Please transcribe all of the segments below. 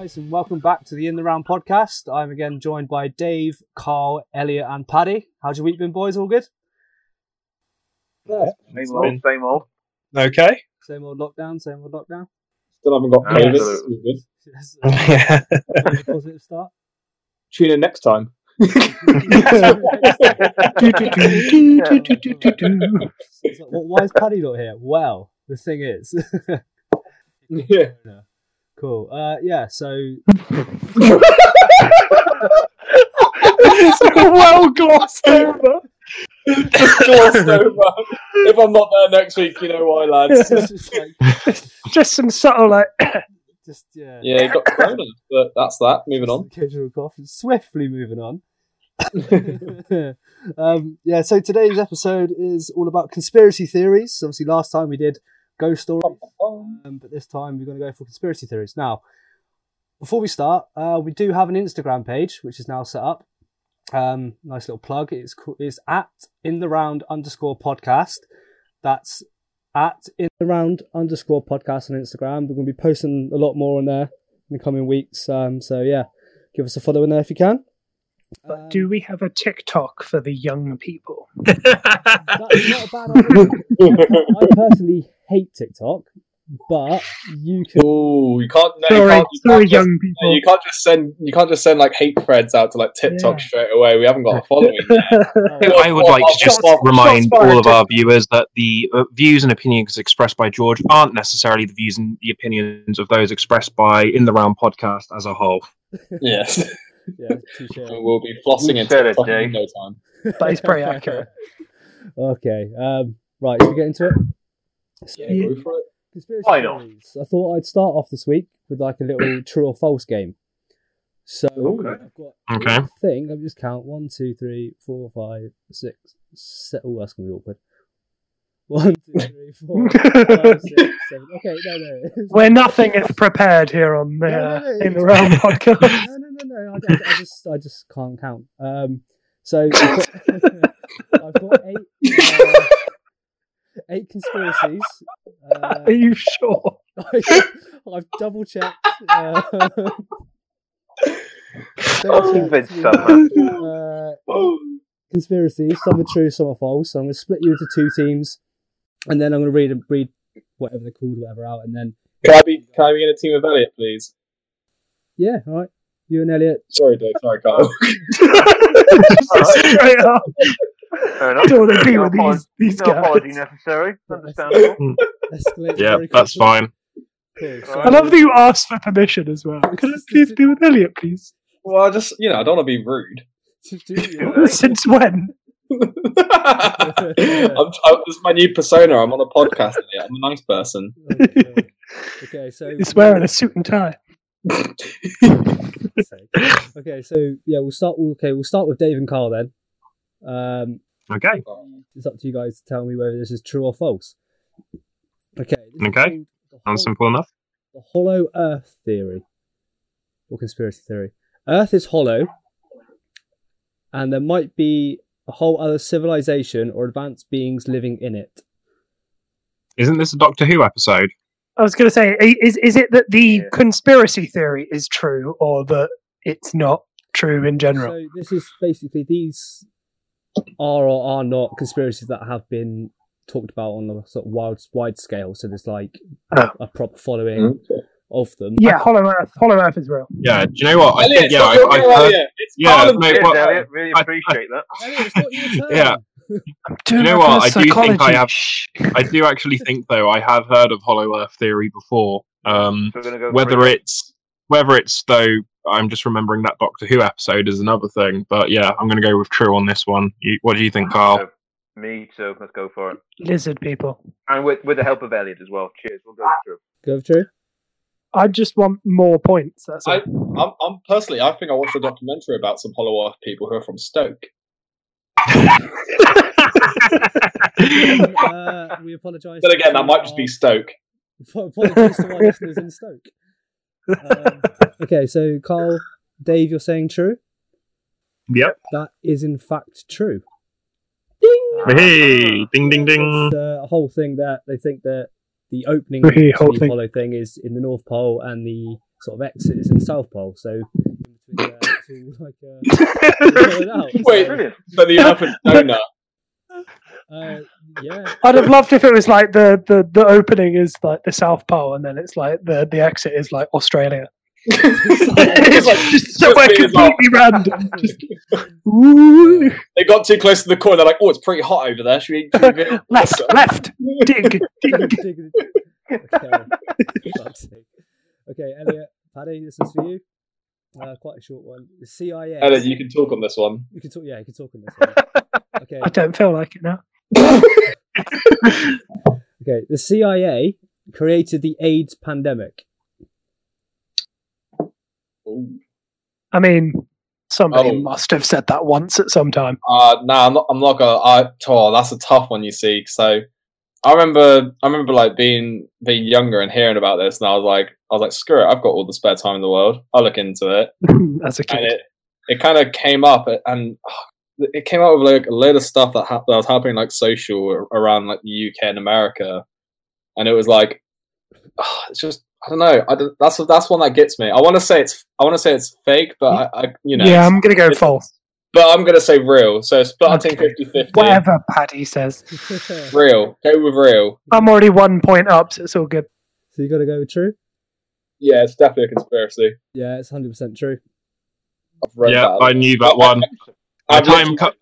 guys, and welcome back to the In the Round podcast. I'm again joined by Dave, Carl, Elliot, and Paddy. How's your week been, boys? All good? Yeah. Same old, same old. Okay. Same old lockdown, same old lockdown. Still haven't got COVID. absolutely. All good. Yes, yeah. positive start. Tune in next time. It's why is Paddy not here? Well, the thing is, Yeah. Cool. Uh, yeah, so well glossed over. Just glossed over. If I'm not there next week, you know why, lads. just like, Just some subtle like. just yeah, Yeah, you got corona, but that's that. Moving on. Occasional cough. Swiftly moving on. um, yeah, so today's episode is all about conspiracy theories. Obviously, last time we did ghost stories, um, but this time we're going to go for conspiracy theories. Now, before we start, uh, we do have an Instagram page which is now set up. Um, nice little plug. It's co- it's at in the round underscore podcast. That's at in the round underscore podcast on Instagram. We're going to be posting a lot more on there in the coming weeks. Um, so yeah, give us a follow in there if you can. Um, Do we have a TikTok for the young people? That's not a bad idea. I personally hate TikTok, but you can. Ooh, you can't. No, you can't, you sorry, can't just, young no, people. you can't just send. You can't just send like hate threads out to like TikTok Yeah. straight away. We haven't got a following yet. I would like to just Shots- remind shots all of our viewers that the uh, views and opinions expressed by George aren't necessarily the views and the opinions of those expressed by In the Round podcast as a whole. Yes, Yeah, and we'll be flossing You in said it, TikTok Jay. in no time. That is very accurate. okay, um, right, should we get into it? So, Yeah, go for it. conspiracy Why not? theories. I thought I'd start off this week with like a little true or false game. So Okay. I've got Okay. I think let me just count one, two, three, four, five, six, seven. Oh, that's gonna be awkward. One, two, three, four, five, six, seven. Okay, no, no. We're nothing if prepared here on the No, no, uh, no, in the it's- round podcast. no, no, no, no. I, I, I just, I just can't count. Um, so I've got, I've got eight, uh, eight conspiracies. Uh, Are you sure? I've double checked. Uh, Convinced uh, conspiracies. Some are true, some are false. So I'm going to split you into two teams, and then I'm going to read read whatever they're called, whatever out, and then Can I be? Can I be in a team with Elliot, please? yeah, all right. You and Elliot. Sorry, Dave. Sorry, Carl. Straight up. Fair enough. Don't want to be No with these, apology- these No apology necessary. Understandable. Escalate hmm. Yeah, that's fine. Cool. So I love that you asked for permission as well. Can I please be with Elliot, please? well, I just, you know, I don't want to be rude. Since when? I'm, I, this is my new persona. I'm on a podcast. Elliot. I'm a nice person. okay. okay, so He's wearing a suit and tie. okay, so yeah, we'll start. Okay, we'll start with Dave and Carl then. Um, Okay. it's up to you guys to tell me whether this is true or false. Okay. Okay. called The, hol- Sounds simple enough. the hollow Earth theory, or conspiracy theory. Earth is hollow, and there might be a whole other civilization or advanced beings living in it. Isn't this a Doctor Who episode? I was going to say, is is it that the Yeah. conspiracy theory is true, or that it's not true in general? So this is basically these are or are not conspiracies that have been talked about on a sort of wide wide scale. So there's like Oh. a proper following Okay. of them. yeah, Hollow Earth. Hollow Earth is real. Yeah. Do you know what? I Elliot, think, yeah, I, I've heard. Elliot. It's Yeah, Parliament. no, Cheers, well, Elliot. Really I- appreciate that. Elliot, it's not your turn. Yeah. I'm doing know what? I do think I have- I do actually think, though, I have heard of Hollow Earth theory before. Um, So go whether it's whether it's though, I'm just remembering that Doctor Who episode is another thing. But yeah, I'm going to go with true on this one. You, what do you think, Carl? So, me too. Let's go for it. Lizard people. And with with the help of Elliot as well. Cheers. We'll go through. Go with true. I just want more points. That's all. I, I'm, I'm personally, I think I watched a documentary about some Hollow Earth people who are from Stoke. uh, we apologise. Then again, that might just be Stoke. Apologies to our listeners in Stoke. Um, okay, so Carl, Dave, you're saying true. Yep. That is in fact true. Ding. Hey, ding, ding, ding. It's uh, whole thing that they think that the opening Hey, to the thing. Apollo thing is in the North Pole, and the sort of exit is in the South Pole. So in between there, it's all like uh, out. Wait. So, But the Earth is donut. Uh, yeah. I'd have loved if it was like the, the, the opening is like the South Pole and then it's like the, the exit is like Australia. it's like just somewhere Just being completely random. Just, They got too close to the corner. They're like, "Oh, it's pretty hot over there. Should we?" Should we left, left, dig, dig. okay. Okay, Elliot, Paddy, this is for you. Uh, quite a short one. The CIA. Ellen, you can talk on this one. You can talk. Yeah, you can talk on this one. Okay. I don't feel like it now. Okay. The CIA created the AIDS pandemic. Ooh. I mean, somebody Oh. must have said that once at some time. Uh, no, I'm not. I'm not gonna. I, oh, that's a tough one. You see, so I remember, I remember like being being younger and hearing about this, and I was like, I was like, screw it, I've got all the spare time in the world. I'll look into it, As a and kid. it it kind of came up, and it came out with like a load of stuff that, hap that was happening like social around like the UK and America, and it was like, ah, it's just. I don't know. I don't, that's that's one that gets me. I want to say it's I want to say it's fake, but I, I you know, yeah, I'm gonna go false. but I'm gonna say real. So starting Okay. 50-50. Whatever Paddy says. Real. Go with real. I'm already one point up, so it's all good. So you got to go with true. Yeah, it's definitely a conspiracy. Yeah, it's hundred percent true. Yeah. I knew that one. My I've time literally- cut.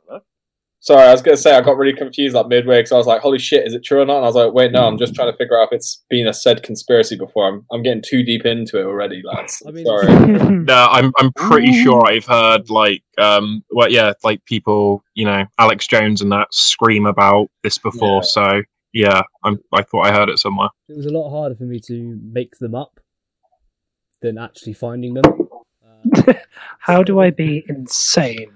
Sorry, I was going to say I got really confused like midway because I was like, "Holy shit, is it true or not?" And I was like, "Wait, no, I'm just trying to figure out if it's been a said conspiracy before." I'm I'm getting too deep into it already, lads. I mean, Sorry. No, I'm I'm pretty sure I've heard like um well yeah like people you know Alex Jones and that scream about this before. Yeah. So yeah, I'm I thought I heard it somewhere. It was a lot harder for me to make them up than actually finding them. How do I be insane?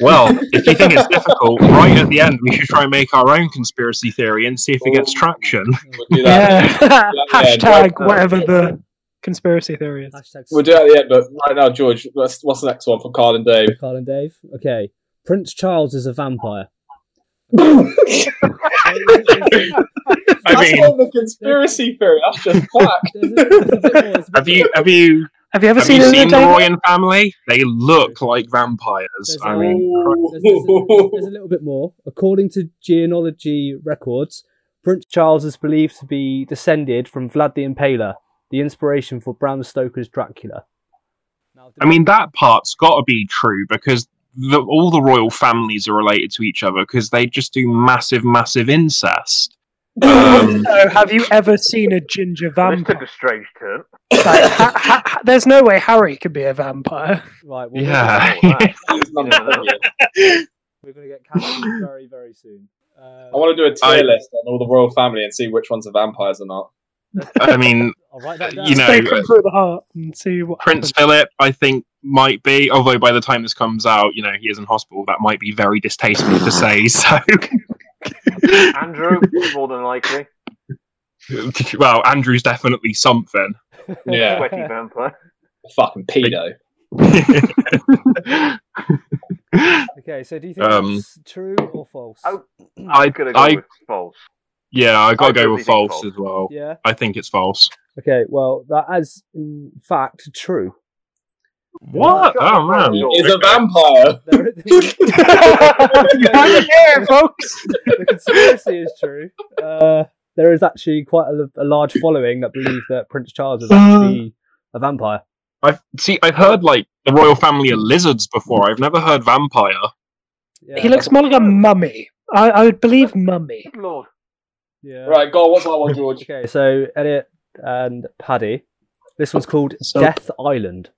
Well, if you think it's difficult, right at the end we should try and make our own conspiracy theory and see if it gets traction. We'll. Yeah. yeah, Hashtag whatever the conspiracy theory is. Hashtag We'll do it at the end. But right now, George, what's, what's the next one for Carl and Dave? Carl and Dave. Okay. Prince Charles is a vampire. I That's mean- not the conspiracy theory. That's just fact. There's a- there's a bit more, there's a bit Have you have you Have you ever have seen, you it seen the the Royan family? They look like vampires. There's I a- mean, There's, there's a, there's a little bit more. According to genealogy records, Prince Charles is believed to be descended from Vlad the Impaler, the inspiration for Bram Stoker's Dracula. I mean, that part's got to be true because the, all the royal families are related to each other because they just do massive, massive incest. Um, So, have you ever seen a ginger This vampire? took a strange turn. Like, ha- ha- ha- there's no way Harry could be a vampire. right, well, yeah. It's not brilliant. we're going to get cancelled very, very soon. Uh, I want to do a tier list on all the royal family and see which ones are vampires or not. I mean, I'll write that down. you know, Take him through the heart and see what Prince happens. Philip, I think, might be. Although by the time this comes out, you know, he is in hospital. That might be very distasteful to say. So, Andrew, more than likely. well, Andrew's definitely something. Yeah. Sweaty vampire. Fucking pedo. Okay, so do you think Um, that's true or false? Oh, I- I'm gonna go I- with false. yeah, I gotta I go totally with think false false. as well. Yeah. I think it's false. Okay, well, that is in fact true. What? Shut Oh man. George. Is a vampire. There, you heard it here, folks. the conspiracy is true. Uh, there is actually quite a, a large following that believe that Prince Charles is actually a vampire. I've see. I've heard like the royal family are lizards before. I've never heard vampire. Yeah. He looks more like a mummy. I, I would believe mummy. Good lord. Yeah. Right, go on. What's that one, George? Okay, so Elliot and Paddy. This one's called So- Death Island.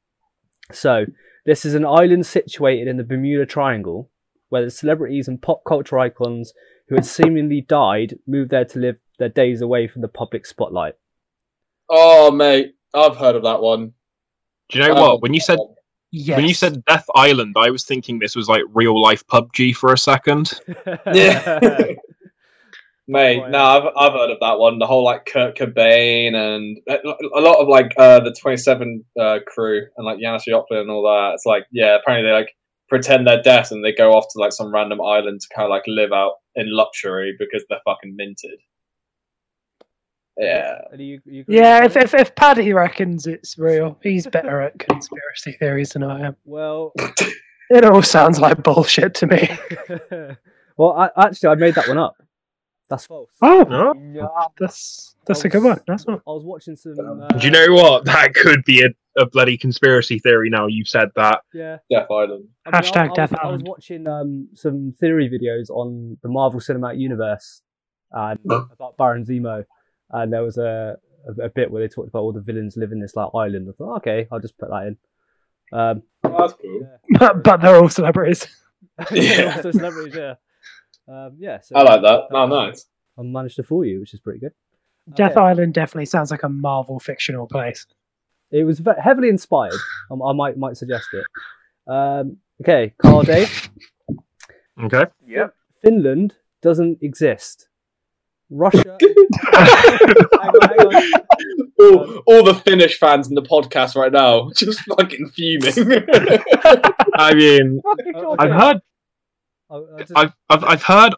So, this is an island situated in the Bermuda Triangle where the celebrities and pop culture icons who had seemingly died moved there to live their days away from the public spotlight. Oh, mate, I've heard of that one. Do you know Oh, what? When you said Yes. when you said Death Island, I was thinking this was like real life PUBG for a second. Yeah. Mate, Right. no, I've I've heard of that one. The whole like Kurt Cobain and a a lot of like uh the Twenty Seven uh, crew and like Janis Joplin and all that. It's like yeah, apparently they like pretend they're deaf and they go off to like some random island to kind of like live out in luxury because they're fucking minted. Yeah. You, you Yeah, if, if if Paddy reckons it's real, he's better at conspiracy theories than I am. well, It all sounds like bullshit to me. well, I, actually, I made that one up. That's false. Oh, No? that's that's a good one. That's one. I was watching some. Uh, Do you know what? That could be a, a bloody conspiracy theory now you've said that. Yeah. Death Island. I mean, Hashtag I, Death I, was, I was watching um, some theory videos on the Marvel Cinematic Universe and Huh? about Baron Zemo, and there was a, a a bit where they talked about all the villains live in this like island. I thought, okay, I'll just put that in. Um, Oh, that's cool. But, but they're all celebrities. Yeah. also celebrities, yeah. Um, yeah. So I like that. Oh, nice. I managed to fool you, which is pretty good. Death Okay. Island definitely sounds like a Marvel fictional place. It was ve- heavily inspired. Um, I might might suggest it. Um, okay, Carl Dave. Okay. Yep. Finland doesn't exist. Russia. hang on, hang on. all, all the Finnish fans in the podcast right now just fucking fuming. I mean, I've heard, I'll- I'll just- I've, I've, I've heard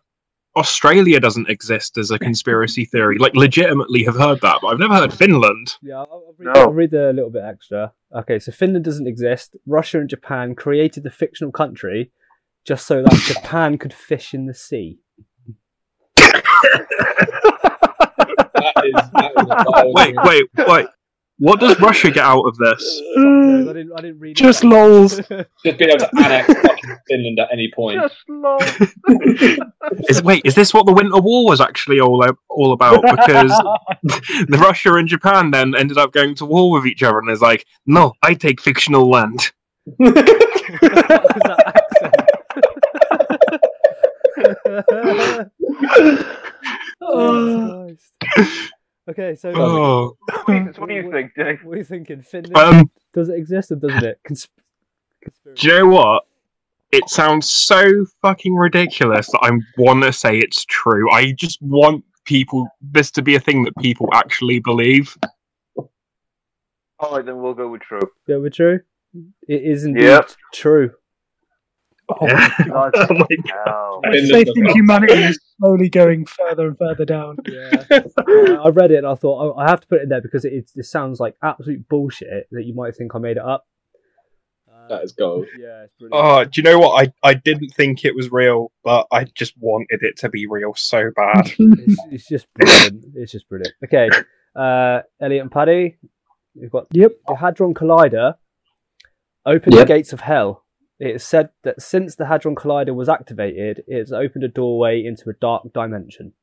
Australia doesn't exist as a conspiracy theory. Like, legitimately have heard that, but I've never heard Finland. Yeah, I'll, I'll, read, No. I'll read a little bit extra. Okay, so Finland doesn't exist. Russia and Japan created the fictional country just so that Japan could fish in the sea. that is, that is Wait, wait, wait. What does Russia get out of this? I didn't, I didn't read it. Just lols. Just being able to annex fucking Finland at any point. Just lol. Is wait, is this what the Winter War was actually all uh, all about? Because the Russia and Japan then ended up going to war with each other, and it's like, no, I take fictional land. What was that accent? oh, Christ. Okay, so Oh, What do you- what do you think, Dave? What are you thinking? Finland um, does it exist or doesn't it? Consp- do you know what? It sounds so fucking ridiculous that I want to say it's true. I just want people this to be a thing that people actually believe. All right, then we'll go with true. Yeah, we're true. It is indeed Yep. true. Oh, God, Oh my no. my faith in humanity is slowly going further and further down. Yeah, I read it and I thought oh, I have to put it in there because it, it, sounds like absolute bullshit that you might think I made it up. Uh, That is gold. yeah, it's brilliant. Oh, do you know what? I, I didn't think it was real, but I just wanted it to be real so bad. it's, it's just brilliant. It's just brilliant. Okay, uh, Elliot and Paddy, you've got Yep. the Hadron Collider Open Yep. the gates of hell. It is said that since the Hadron Collider was activated, it has opened a doorway into a dark dimension.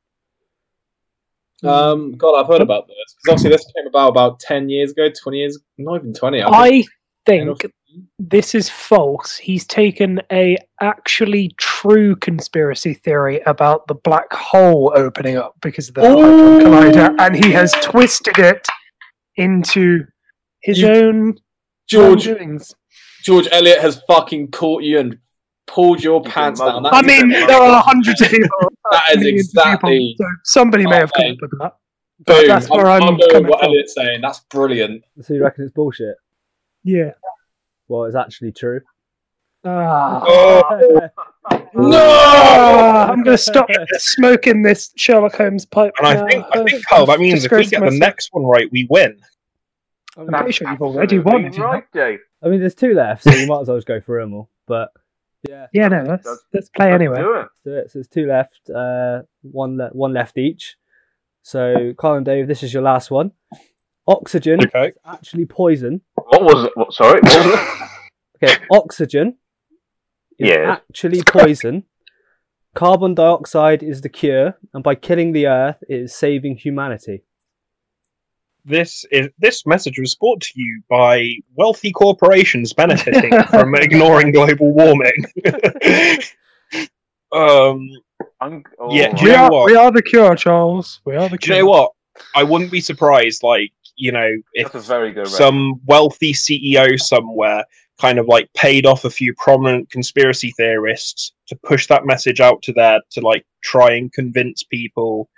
Um, God, I've heard about this because obviously this came about about ten years ago, twenty years, not even twenty. I think. I think this is false. He's taken a actually true conspiracy theory about the black hole opening up because of the Hadron Collider, and he has twisted it into his You- own George wrongdoings. George Elliot has fucking caught you and pulled your pants down. mug- I mean, there are hundreds of people. that is exactly people, so somebody may have come Okay. up with that. boom. that's where I'm, I'm I'm doing coming what from. Elliot's saying. That's brilliant. So you reckon it's bullshit? Yeah. Well, it's actually true. Ah. Oh, Ah, I'm going to stop smoking this Sherlock Holmes pipe. and I think I I've- think Carl, that means if we disgraced get the next one right, we win. I I'm mean, pretty sure you've already won. if you Right, Dave. I mean, there's two left, so you might as well just go for them all. But yeah, Yeah, no, let's, That's- let's play Let's anyway. do it. so, it's- so there's two left, uh, one le- one left each. So, Colin, Dave, this is your last one. Oxygen Okay. is actually poison. What was it? What, sorry. What was it? Okay, oxygen is Yes. actually poison. Carbon dioxide is the cure, and by killing the Earth, it is saving humanity. This is this message was brought to you by wealthy corporations benefiting from ignoring global warming. um, I'm, oh, Yeah, We are, we are the cure, Charles. We are the do cure. you know what? I wouldn't be surprised, like you know, if That's a very good some wealthy CEO somewhere kind of like paid off a few prominent conspiracy theorists to push that message out to their to like try and convince people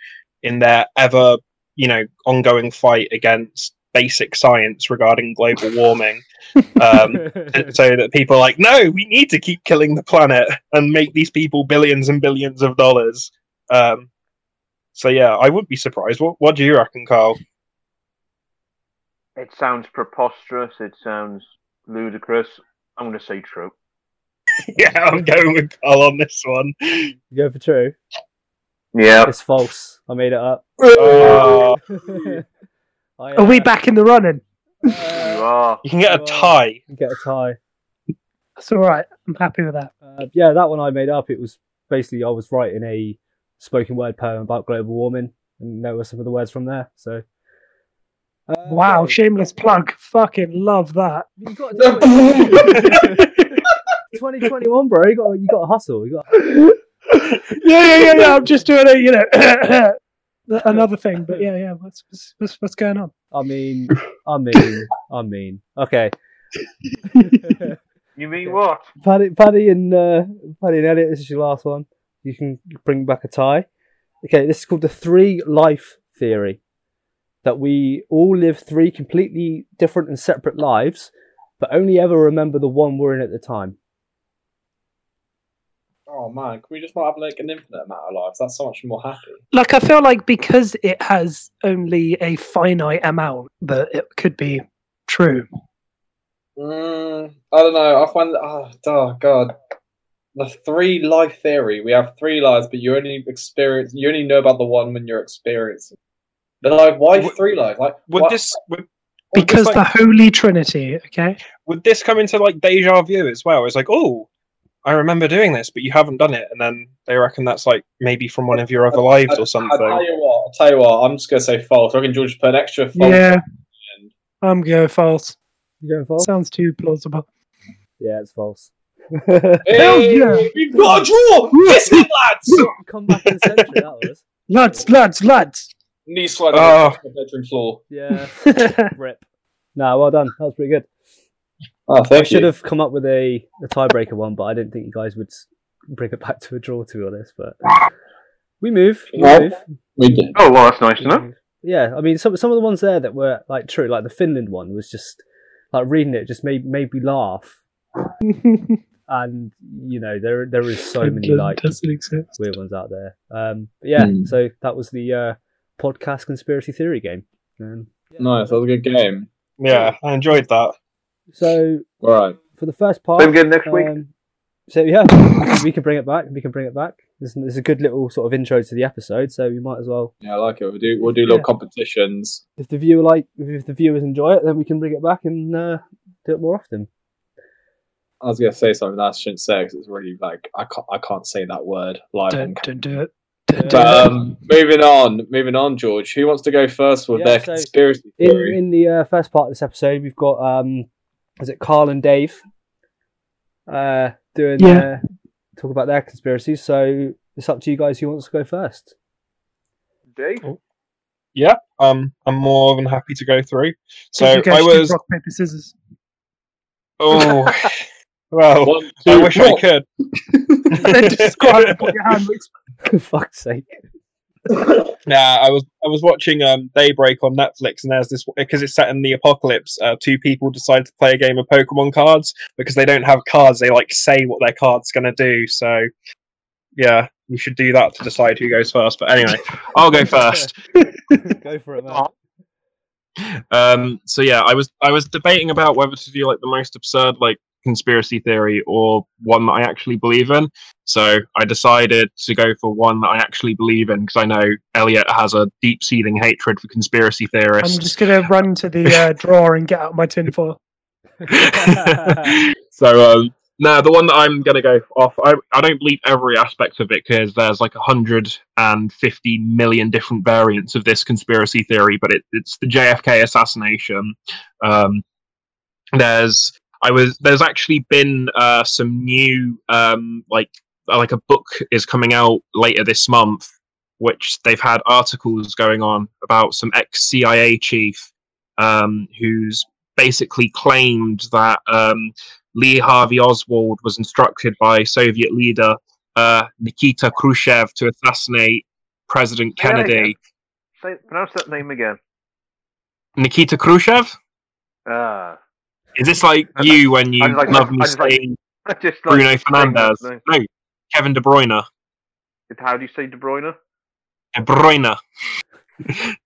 in their ever you know ongoing fight against basic science regarding global warming um, so that people are like no we need to keep killing the planet and make these people billions and billions of dollars um, So yeah, I would be surprised. What What do you reckon, Carl? It sounds preposterous. It sounds ludicrous. I'm going to say true. yeah, I'm going with Carl on this one. You go for true. Yeah. It's false. I made it up. Uh, I, Are we back in the running? You uh, are. you can get a Well- tie. get a tie. That's all right. I'm happy with that. Uh, yeah, that one I made up. It was basically I was writing a spoken word poem about global warming, and there were some of the words from there. So, uh, Wow, yeah, shameless plug. Fucking love that. you got to do it. 2021, bro. You got you got to hustle. You got. Yeah, yeah, yeah, yeah. I'm just doing a, you know, another thing. But yeah, yeah. What's what's what's, what's going on? I mean, I mean, I mean. Okay, You mean what? Paddy, Paddy, and uh, Paddy and Elliot. This is your last one. You can bring back a tie. Okay, this is called the three life theory. That we all live three completely different and separate lives, but only ever remember the one we're in at the time. Oh man, can we just not have like an infinite amount of lives? That's so much more happy. Like, I feel like because it has only a finite amount, that it could be true. Mm, I don't know. I find that oh, oh god, the three life theory. We have three lives, but you only experience. You only know about the one when you're experiencing. But like, why Would- three lives? Like, Would why- this would, would Because this, the Holy Trinity, okay? would this come into like deja vu as well? It's like, oh, I remember doing this, but you haven't done it, and then they reckon that's like maybe from one of your other lives I, or I something. tell you what. I'll tell you what. I'm just gonna say false. I reckon George put an extra false. Yeah. I'm going false. You going false? Sounds too plausible. Yeah, it's false. Hey, yeah. we've got a draw. Listen, lads. Come back in the century. That was. Lads, lads, lads. Knee sliding Oh. Ah. across the bedroom floor. Yeah. Rip. No, well done. That was pretty good. Oh, I should you. have come up with a, a tiebreaker one, but I didn't think you guys would bring it back to a draw, to be honest. But we move. We No. move. We did. Oh, well, that's nice to know. Yeah, I mean, some some of the ones there that were like true, like the Finland one was just like reading it just made made me laugh, and you know there there is so many like weird ones out there. Um, but yeah, Hmm. so that was the uh, podcast conspiracy theory game. Um, Nice. That was a good game. yeah, I enjoyed that. So All right. for the first part, Same again next week. Um, so yeah, we can bring it back. We can bring it back. This is a good little sort of intro to the episode, so we might as well. Yeah, I like it. We'll do we'll do little Yeah. competitions. If the viewer like, if the viewers enjoy it, then we can bring it back and uh, do it more often. I was gonna say something that I shouldn't say because it's really like I can't I can't say that word live. Don't, camera. don't do it. Don't. But um, moving on, moving on, George. Who wants to go first with Yeah, their so conspiracy In theory? in the uh, first part of this episode, we've got um, is it Carl and Dave, uh, doing Yeah. uh, talk about their conspiracies. So it's up to you guys who wants to go first. Dave? Yeah, um, I'm more than happy to go through. So Did you I shoot was. rock paper scissors. Oh, well, One, I two, wish I could. then describe what your hand looks For fuck's sake! Nah, I was I was watching um Daybreak on Netflix, and there's this because it's set in the apocalypse. Uh, two people decide to play a game of Pokemon cards because they don't have cards. They like say what their card's gonna do. So, yeah, you should do that to decide who goes first. But anyway, I'll go first. go for it, man. Um, so yeah, I was I was debating about whether to do like the most absurd like conspiracy theory or one that I actually believe in. So I decided to go for one that I actually believe in because I know Elliot has a deep-seating hatred for conspiracy theorists. I'm just gonna run to the uh, drawer and get out my tinfoil. so um, no, the one that I'm gonna go off, I I don't believe every aspect of it because there's like 150 million different variants of this conspiracy theory, but it, it's the JFK assassination. Um, there's I was there's actually been uh, some new um, like uh, like a book is coming out later this month, which they've had articles going on about some ex CIA chief um, who's basically claimed that um, Lee Harvey Oswald was instructed by Soviet leader uh, Nikita Khrushchev to assassinate President Say Kennedy. Say, pronounce that name again. Nikita Khrushchev? Ah. Is this like you when you like- love me like- saying I just like Bruno Fernandes? name. No, Kevin De Bruyne. How do you say De Bruyne? De Bruyne.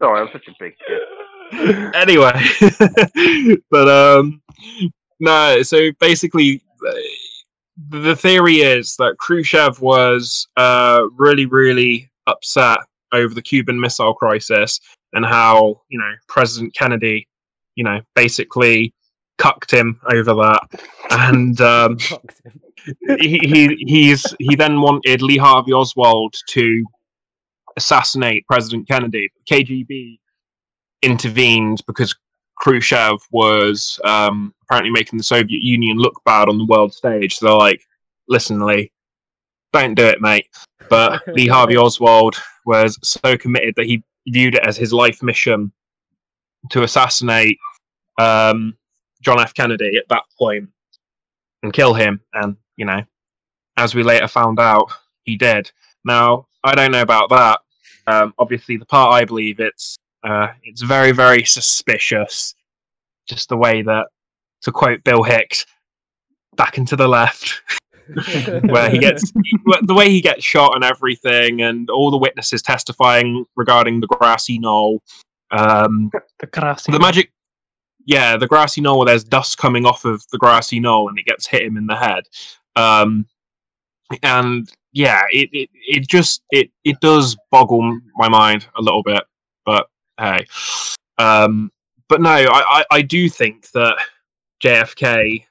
Sorry, I'm such a big kid. anyway, but um, no. So basically, uh, the theory is that Khrushchev was uh really, really upset over the Cuban Missile Crisis and how you know President Kennedy, you know, basically cucked him over that, and um, he, he he's he then wanted Lee Harvey Oswald to assassinate President Kennedy. KGB intervened because Khrushchev was um, apparently making the Soviet Union look bad on the world stage. So they're like, "Listen, Lee, don't do it, mate." But Lee Harvey Oswald was so committed that he viewed it as his life mission to assassinate um, John F. Kennedy at that point and kill him. And you know, as we later found out, he did. Now, I don't know about that. Um, obviously, the part I believe it's uh, it's very, very suspicious. Just the way that, to quote Bill Hicks, back into the left, where he gets the way he gets shot and everything, and all the witnesses testifying regarding the grassy knoll. Um, The grassy. the magic yeah the grassy knoll where there's dust coming off of the grassy knoll and it gets hit him in the head um and yeah it it, it just it it does boggle my mind a little bit but hey um but no i i, I do think that jfk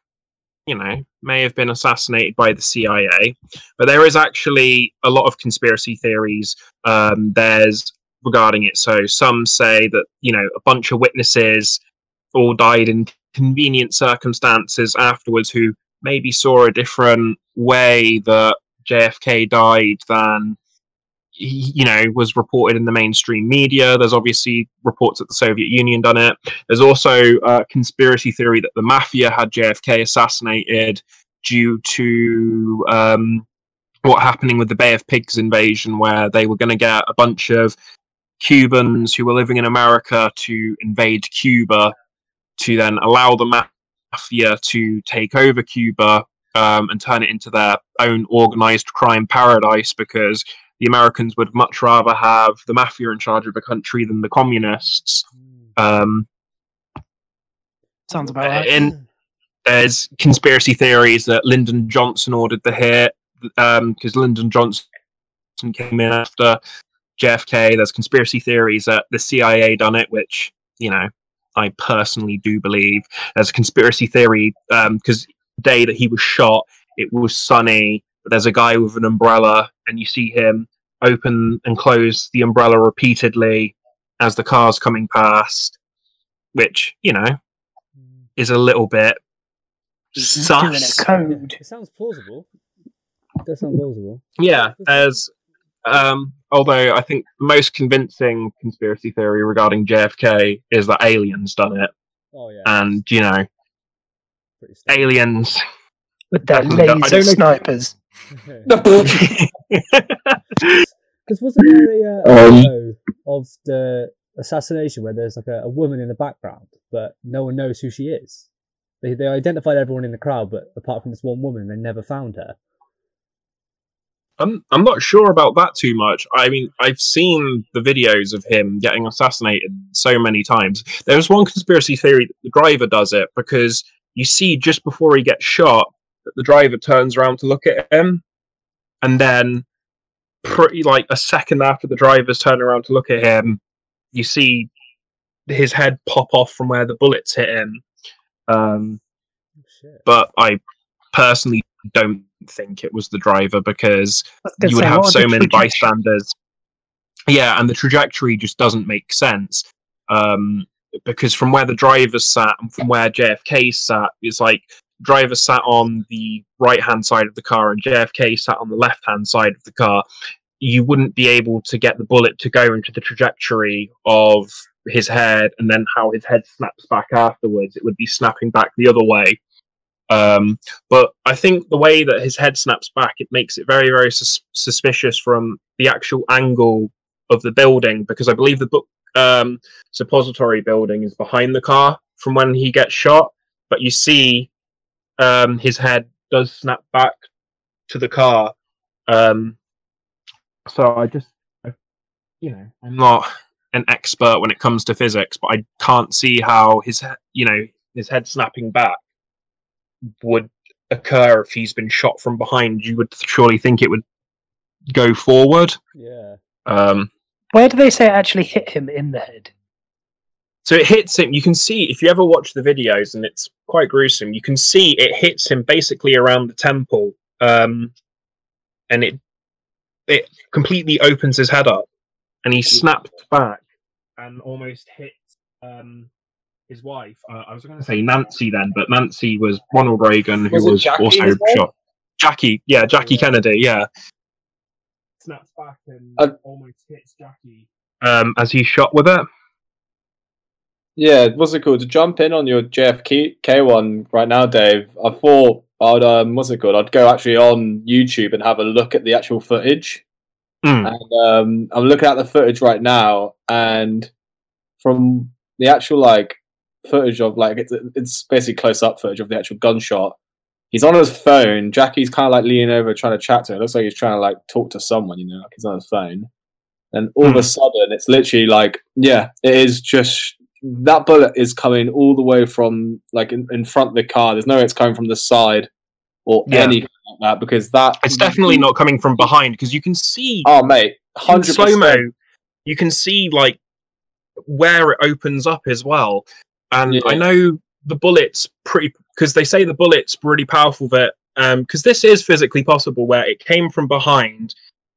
you know may have been assassinated by the cia but there is actually a lot of conspiracy theories um there's regarding it. So some say that you know a bunch of witnesses all died in convenient circumstances afterwards who maybe saw a different way that JFK died than you know was reported in the mainstream media. There's obviously reports that the soviet union done it. There's also a conspiracy theory that the mafia had jfk assassinated due to um, what happening with the bay of pigs invasion where they were going to get a bunch of cubans who were living in america to invade cuba to then allow the mafia to take over Cuba um, and turn it into their own organized crime paradise because the Americans would much rather have the mafia in charge of a country than the communists. Um, Sounds about right. and there's conspiracy theories that Lyndon Johnson ordered the hit because Lyndon Johnson came in after JFK. There's conspiracy theories that the CIA done it, which you know I personally do believe. There's a conspiracy theory because the day that he was shot, it was sunny. But there's a guy with an umbrella, and you see him open and close the umbrella repeatedly as the car's coming past, which you know is a little bit He's a sus. code. It sounds plausible. It does sound plausible. Yeah, there's. Um, although I think the most convincing conspiracy theory regarding JFK is that aliens done it, Oh yeah. and you know, aliens. with their I don't know- laser snipers. Because wasn't there a uh, Um, of the assassination where there's like a, a woman in the background, but no one knows who she is? They they identified everyone in the crowd, but apart from this one woman, they never found her. I'm I'm not sure about that too much. I mean, I've seen the videos of him getting assassinated so many times. There's one conspiracy theory that the driver does it because you see just before he gets shot that the driver turns around to look at him, and then pretty like a second after the driver's turned around to look at him, you see his head pop off from where the bullets hit him. Um, Oh, shit. but I personally don't think it was the driver because I was gonna you would have so many bystanders. Yeah, and the trajectory just doesn't make sense. Um, because from where the driver sat and from where JFK sat, it's like driver sat on the right hand side of the car and JFK sat on the left hand side of the car. You wouldn't be able to get the bullet to go into the trajectory of his head and then how his head snaps back afterwards. It would be snapping back the other way. Um, but I think the way that his head snaps back, it makes it very, very sus- suspicious from the actual angle of the building because I believe the book um, suppository building is behind the car from when he gets shot. But you see, um, his head does snap back to the car, Um, so I just, I, you know, I'm not an expert when it comes to physics, but I can't see how his, you know, his head snapping back would occur if he's been shot from behind. You would surely think it would go forward. Yeah. Um, Where do they say it actually hit him in the head? So it hits him. You can see if you ever watch the videos, and it's quite gruesome. You can see it hits him basically around the temple, um, and it it completely opens his head up, and he snaps back and almost hits um, his wife. Uh, I was going to say Nancy then, but Nancy was Ronald Reagan, who Was was, also shot. Jackie, yeah, Jackie Yeah. Kennedy, yeah. Snaps back and Uh, almost hits Jackie um, as he shot with it. Yeah, what's it called? To jump in on your JFK one right now, Dave. I thought I'd um, what's it called? I'd go actually on YouTube and have a look at the actual footage. Mm. And um, I'm looking at the footage right now, and from the actual like footage of like it's, it's basically close up footage of the actual gunshot. He's on his phone. Jackie's kind of like leaning over, trying to chat to him. It looks like he's trying to like talk to someone, you know, like he's on his phone. And all of Hmm. a sudden, it's literally like, yeah, it is just that bullet is coming all the way from like in, in front of the car. There's no way it's coming from the side or Yeah. anything like that because that It's definitely not coming from behind because you can see Oh mate, hundred slow mo. You can see like where it opens up as well, and Yeah. I know the bullets pretty because they say the bullets really powerful. That um because this is physically possible where it came from behind,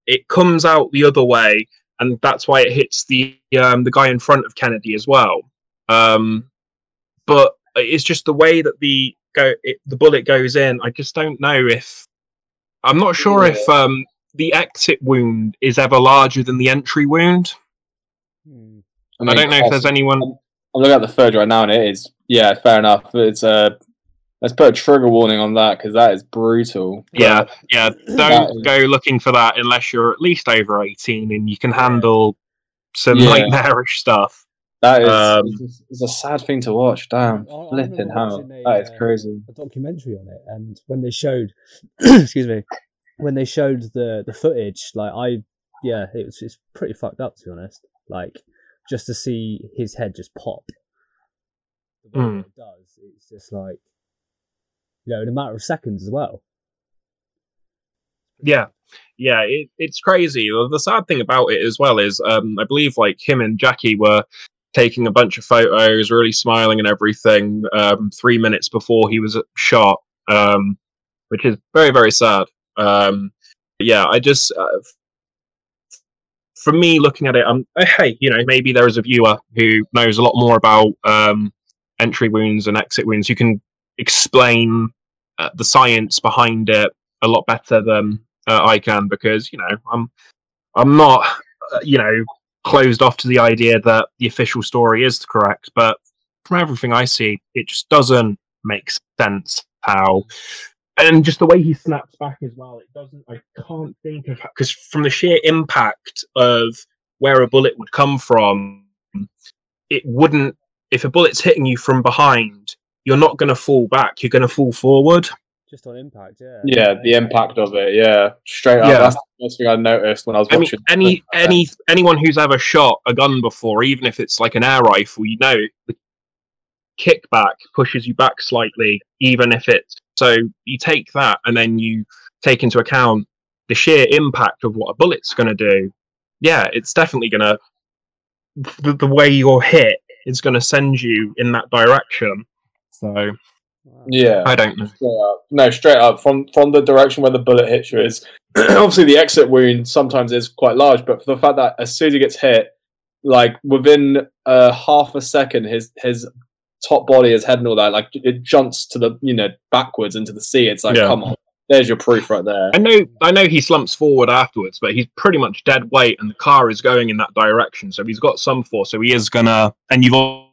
it comes out the other way, and that's why it hits the um the guy in front of Kennedy as well. Um, but it's just the way that the go it, the bullet goes in. I just don't know if I'm not sure if um the exit wound is ever larger than the entry wound. Hmm. I, mean, don't know if there's anyone. I'm looking at the third right now, and it is yeah, fair enough. It's uh, let's put a trigger warning on that because that is brutal. Yeah, yeah. Don't is- go looking for that unless you're at least over 18 and you can handle some Yeah. nightmarish stuff. That is Um, it's, it's a sad thing to watch. Damn, I- I flipping hell, that is uh, crazy. a documentary on it, and when they showed, excuse me, when they showed the the footage, like I, yeah, it was it's pretty fucked up to be honest. Like just to see his head just pop, the way Mm. it does, it's just like, you know, in a matter of seconds as well. Yeah, yeah. It, it's crazy. The, the sad thing about it as well is, um, I believe like him and Jackie were taking a bunch of photos, really smiling and everything. Um, three minutes before he was shot, um, which is very very sad. Um, yeah, I just. Uh, for me, looking at it, um, uh, hey, you know, maybe there is a viewer who knows a lot more about um, entry wounds and exit wounds. You can explain uh, the science behind it a lot better than uh, I can because you know I'm I'm not uh, you know closed off to the idea that the official story is correct, but from everything I see, it just doesn't make sense how. And just the way he snaps back as well, it doesn't. I can't think of because from the sheer impact of where a bullet would come from, it wouldn't. If a bullet's hitting you from behind, you're not going to fall back. You're going to fall forward. Just on impact, yeah. Yeah, the impact of it. Yeah, straight up. Yeah. That's the first thing I noticed when I was I mean, watching. any any anyone who's ever shot a gun before, even if it's like an air rifle, you know the kickback pushes you back slightly, even if it's so. You take that, and then you take into account the sheer impact of what a bullet's going to do. Yeah, it's definitely going to the, the way you're hit is going to send you in that direction. So Wow. Yeah, I don't know. Straight up. No, straight up from from the direction where the bullet hits you is obviously the exit wound sometimes is quite large, but for the fact that as soon as he gets hit, like within uh, half a second, his his top body, his head, and all that, like it jumps to the you know backwards into the sea. It's like, Yeah. come on, there's your proof right there. I know, I know he slumps forward afterwards, but he's pretty much dead weight, and the car is going in that direction. So he's got some force. So he is gonna. And you've al-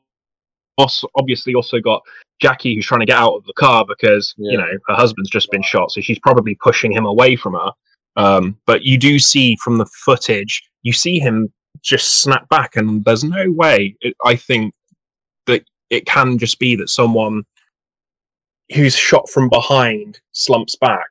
also obviously also got Jackie, who's trying to get out of the car because you know her husband's just been shot, so she's probably pushing him away from her. Um, but you do see from the footage, you see him just snap back, and there's no way. It, I think that it can just be that someone who's shot from behind slumps back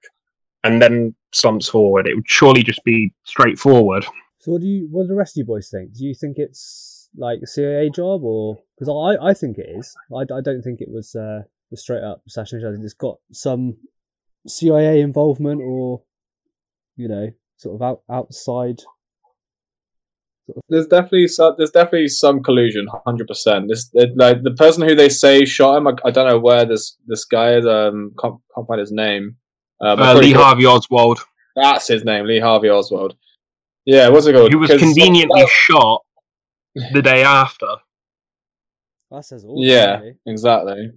and then slumps forward. It would surely just be straightforward. So what do you? What do the rest of you boys think? Do you think it's like a CIA job, or because I I think it is. I, I don't think it was uh, a straight up assassination. I think it's got some CIA involvement, or you know, sort of out outside. There's definitely some. There's definitely some collusion. Hundred percent. This it- like the person who they say shot him. I, I don't know where this this guy is. Um, can't, can't find his name. Um, Uh, pretty Lee sure- Harvey Oswald, That's his name, Lee Harvey Oswald. Yeah, what's it called? who was 'Cause- conveniently shot the day after. That says all. Yeah. really. Exactly.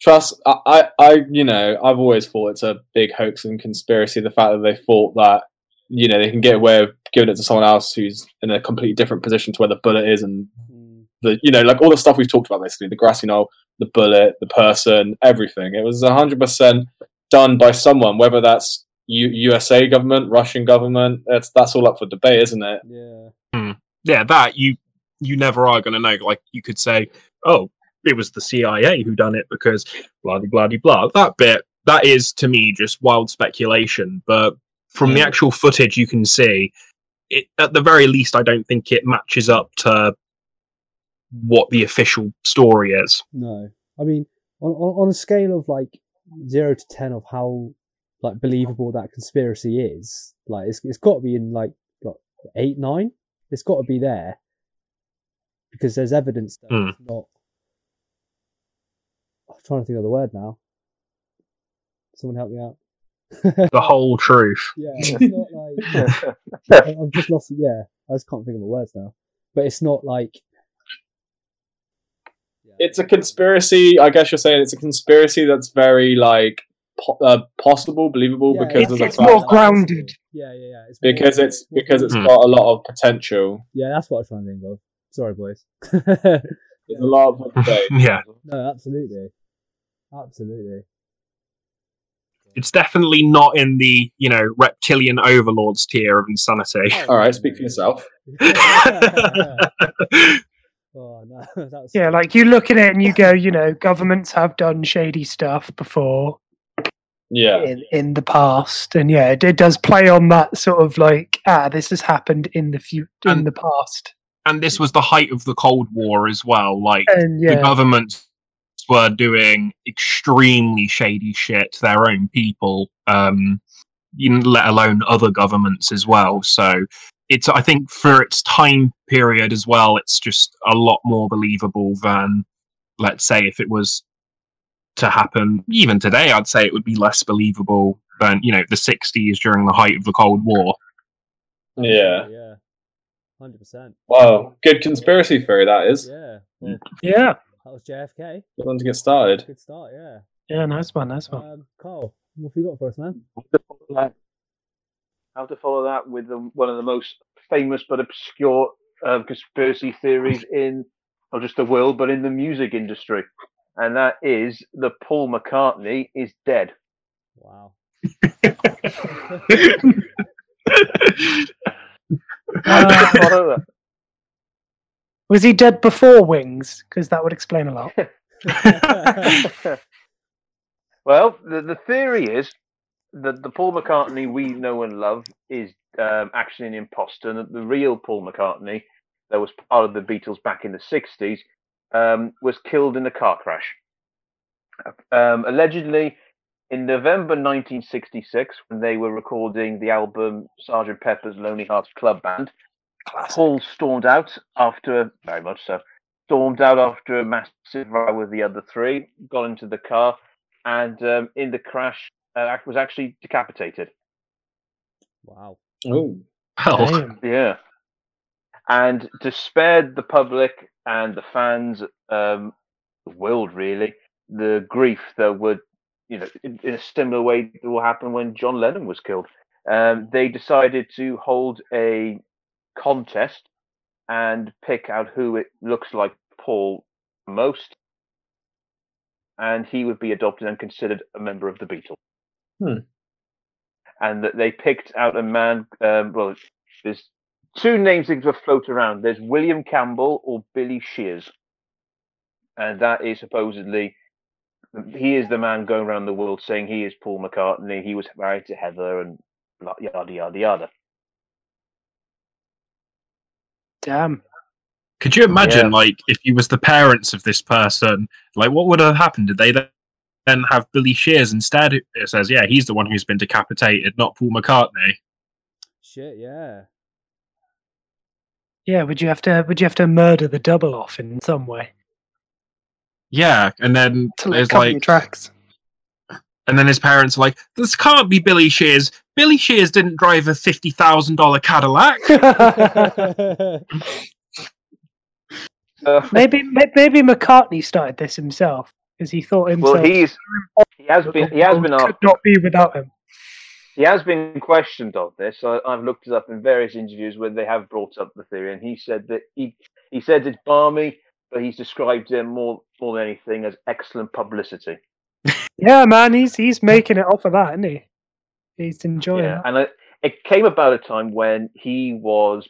Trust, I, I, I, you know, I've always thought it's a big hoax and conspiracy. The fact that they thought that, you know, they can get away with giving it to someone else who's in a completely different position to where the bullet is, and Mm, the, you know, like all the stuff we've talked about, basically the grassy knoll, the bullet, the person, everything. It was hundred percent done by someone, whether that's U- USA government, Russian government. That's that's all up for debate, isn't it? Yeah. Yeah, that you you never are going to know. Like you could say, oh, it was the CIA who done it because blah blah blah blah. That bit that is to me just wild speculation. But from the Mm. actual footage you can see, it at the very least, I don't think it matches up to what the official story is. No, I mean, on, on on a scale of like zero to ten of how like believable that conspiracy is, like it's it's got to be in like like eight nine. It's got to be there because there's evidence that Hmm. it's not. I'm trying to think of the word now. Someone help me out. The whole truth. yeah, it's not like I- I've just lost. Yeah, I just can't think of the words now. But it's not like. It's a conspiracy. I guess you're saying it's a conspiracy that's very like po- uh, possible, believable Yeah, because it's- of the it's fact more grounded. Yeah, yeah, yeah. It's more- because it's because it's Hmm. got a lot of potential. Yeah, that's what I'm trying to think of. Sorry, boys. There's a lot of debate. Yeah. no, absolutely, absolutely. It's definitely not in the, you know, reptilian overlords tier of insanity. All right, speak for yourself. oh no, that's Yeah, like you look at it and you go, you know, governments have done shady stuff before Yeah, in, in the past, and yeah, it, it does play on that sort of like, ah, this has happened in the few in And- the past, and this was the height of the Cold War as well. Like and the yeah, governments were doing extremely shady shit to their own people, um, you- let alone other governments as well. So it's, I think, for its time period as well, it's just a lot more believable than, let's say, if it was to happen even today. I'd say it would be less believable than you know the '60s during the height of the Cold War. yeah. yeah, hundred percent. Wow, good conspiracy theory that is. Yeah, well, yeah, that was JFK. Good one to get started. Good start. Yeah. yeah, nice one, nice one. Um, Carl, what have you got for us, man? How to follow that with the, one of the most famous but obscure um, conspiracy theories in not just the world but in the music industry, and that is that Paul McCartney is dead. Wow. Uh, was he dead before Wings? Because that would explain a lot. well, the, the theory is that the Paul McCartney we know and love is um, actually an imposter, and that the real Paul McCartney, that was part of the Beatles back in the 60s, um, was killed in a car crash. Um, allegedly, in November 1966, when they were recording the album Sgt. Pepper's Lonely Hearts Club Band, Paul stormed out after, very much so, stormed out after a massive row with the other three, got into the car, and um, in the crash uh, was actually decapitated. wow. Oh, Well, Yeah. And to spare the public and the fans, um, the world really, the grief that would, you know, in, in a similar way that will happen when John Lennon was killed, um, they decided to hold a contest and pick out who it looks like Paul most, and he would be adopted and considered a member of the Beatles. Hmm. And that they picked out a man. Um, well, there's two names that were float around. There's William Campbell or Billy Shears, and that is supposedly he is the man going around the world saying he is Paul McCartney. He was married to Heather and blah, yada yada yada. Damn. Could you imagine, Yeah. like, if you was the parents of this person, like, what would have happened? Did they then- then have Billy Shears instead? It says, yeah, he's the one who's been decapitated, not Paul McCartney. Shit, yeah. Yeah, would you have to would you have to murder the double off in some way Yeah, and then to like there's like, tracks? and then his parents are like, this can't be Billy Shears. Billy Shears didn't drive a fifty thousand dollar Cadillac. Uh, maybe maybe McCartney started this himself because he thought himself well, he's he has been he has been could asked, not be without him. he has been questioned of this. I, I've looked it up in various interviews where they have brought up the theory, and he said that he he said it's barmy, but he's described it more more than anything as excellent publicity. Yeah, man, he's he's making it off of that, isn't he? He's enjoying Yeah, that. and it, it came about a time when he was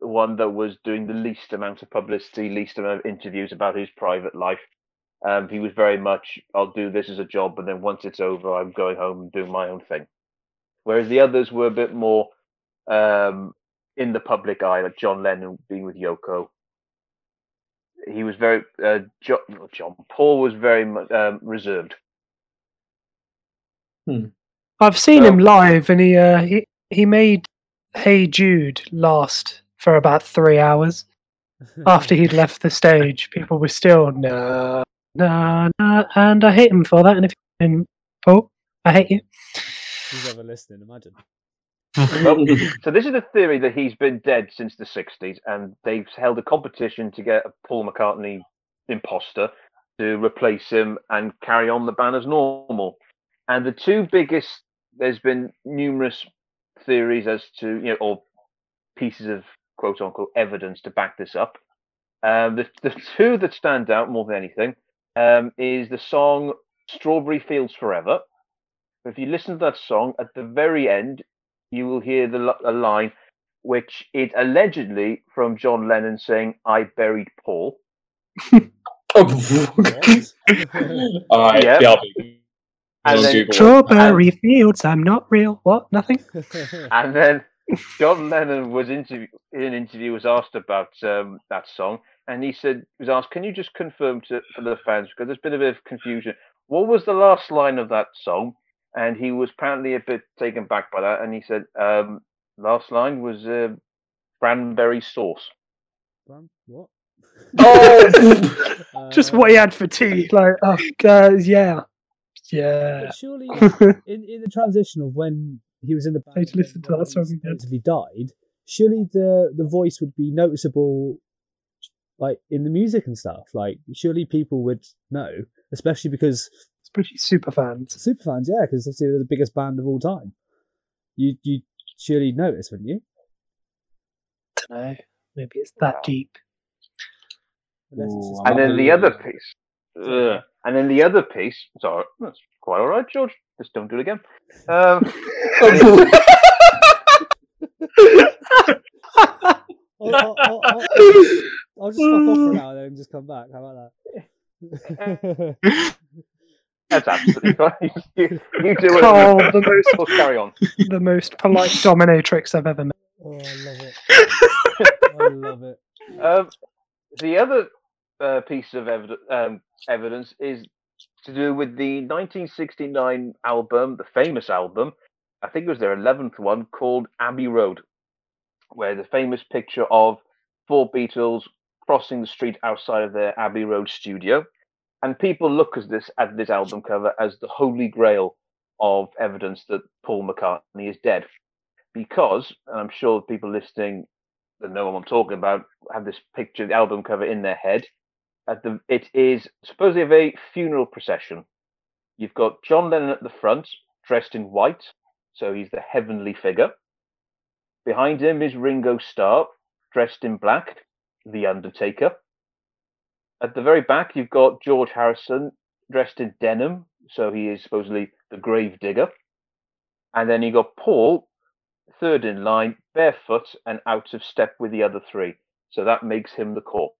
the one that was doing the least amount of publicity, least amount of interviews about his private life. Um, he was very much, I'll do this as a job, and then once it's over, I'm going home and doing my own thing. Whereas the others were a bit more um, in the public eye, like John Lennon being with Yoko. He was very uh, John, John Paul was very much um, reserved. I've seen him Oh. live, and he uh, he he made Hey Jude last for about three hours after he'd left the stage. People were still no, no, no, and I hate him for that. And if you didn't, Paul, I hate you. Who's ever listening? Imagine. Well, so this is the theory that he's been dead since the 60s, and they've held a competition to get a Paul McCartney imposter to replace him and carry on the band as normal. And the two biggest, there's been numerous theories as to, you know, or pieces of quote unquote evidence to back this up. Um, the, the two that stand out more than anything um, is the song Strawberry Fields Forever. If you listen to that song, at the very end, you will hear the a line which is allegedly from John Lennon saying, I buried Paul. What? Alright, Yeah. yeah. I'll be- And I'll then- Google it. Strawberry fields, I'm not real. What? Nothing. And then John Lennon was interview in an interview was asked about um, that song, and he said was asked, "Can you just confirm to for the fans because there's been a bit of confusion. What was the last line of that song?" And he was apparently a bit taken back by that, and he said, um, "Last line was uh, cranberry sauce." Bram, what? Oh! Just Uh, what he had for tea. Like, oh, God, yeah. Yeah. But surely, in, in the transition of when he was in the band, to listen to when that song he again. supposedly died, surely the the voice would be noticeable, like in the music and stuff. Like, surely people would know, especially because Especially super fans. superfans, yeah, because obviously they're the biggest band of all time. You you surely notice, wouldn't you? know. Maybe it's that Wow. deep. Ooh, And then the other piece, Ugh. and then the other piece. Sorry, that's quite all right, George. Just don't do it again. Um, I'll, I'll, I'll, I'll, I'll just fuck off for now then and just come back. How about that? that's absolutely fine. you, you do it. Carl, the most We'll carry on. the most polite dominatrix I've ever met. oh, I love it. I love it. Um, the other uh, piece of evid- um, evidence is to do with the 1969 album, the famous album. I think it was their 11th one called Abbey Road, where the famous picture of four Beatles crossing the street outside of their Abbey Road studio. And people look at this at this album cover as the holy grail of evidence that Paul McCartney is dead. Because, and I'm sure people listening that know what I'm talking about have this picture, the album cover in their head. At the, it is supposedly of a funeral procession. You've got John Lennon at the front, dressed in white, so he's the heavenly figure. Behind him is Ringo Starr, dressed in black, the Undertaker. At the very back, you've got George Harrison, dressed in denim, so he is supposedly the grave digger. And then you got Paul, third in line, barefoot and out of step with the other three. So that makes him the corpse.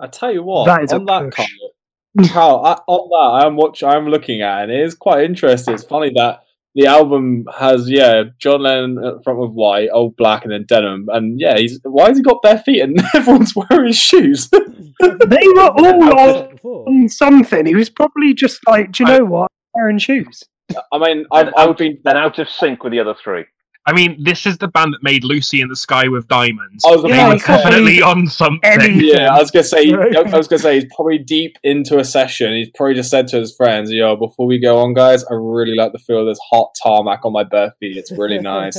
I tell you what, That is a on that push. cover, How I, on that I'm watch I'm looking at, and it is quite interesting. It's funny that the album has yeah John Lennon at front with white, old black, and then denim, and yeah he's why has he got bare feet and everyone's wearing his shoes? They were all on, on something. He was probably just like, do you know what? Wearing shoes. I mean I've, And I've been then out of sync with the other three. I mean, this is the band that made Lucy in the Sky with Diamonds. I was They Yeah, were he could definitely be on something. anything. Yeah, I was gonna say. I was gonna say he's probably deep into a session. He's probably just said to his friends, "Yo, before we go on, guys, I really like the feel of this hot tarmac on my bare feet. It's really nice.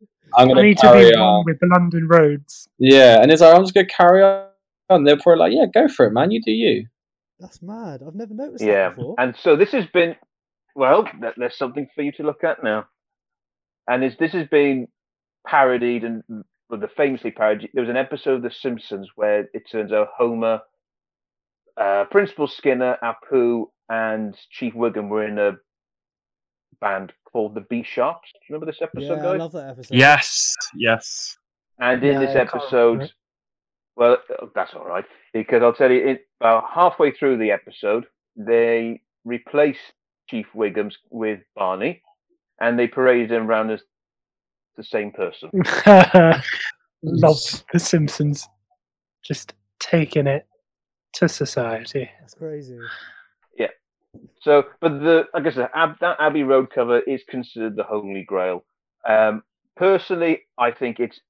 I'm gonna need to carry be on." with the London roads. Yeah, and he's like, "I'm just gonna carry on." They're probably like, "Yeah, go for it, man. You do you." That's mad. I've never noticed Yeah, that before. and so this has been well. There's something for you to look at now, and it's, this has been parodied and well, the famously parodied. There was an episode of The Simpsons where it turns out Homer, uh, Principal Skinner, Apu, and Chief Wiggum were in a band called the B Sharps. Do you remember this yeah, episode, I guys? love that episode. Yes, yes. And in No, this I episode, well, uh, that's all right because I'll tell you, it, about halfway through the episode, they replaced Chief Wiggums with Barney, and they paraded him around as the same person. Love The Simpsons. Just taking it to society. That's crazy. Yeah. So, but the like I said, Ab, that Abbey Road cover is considered the holy grail. Um, personally, I think it's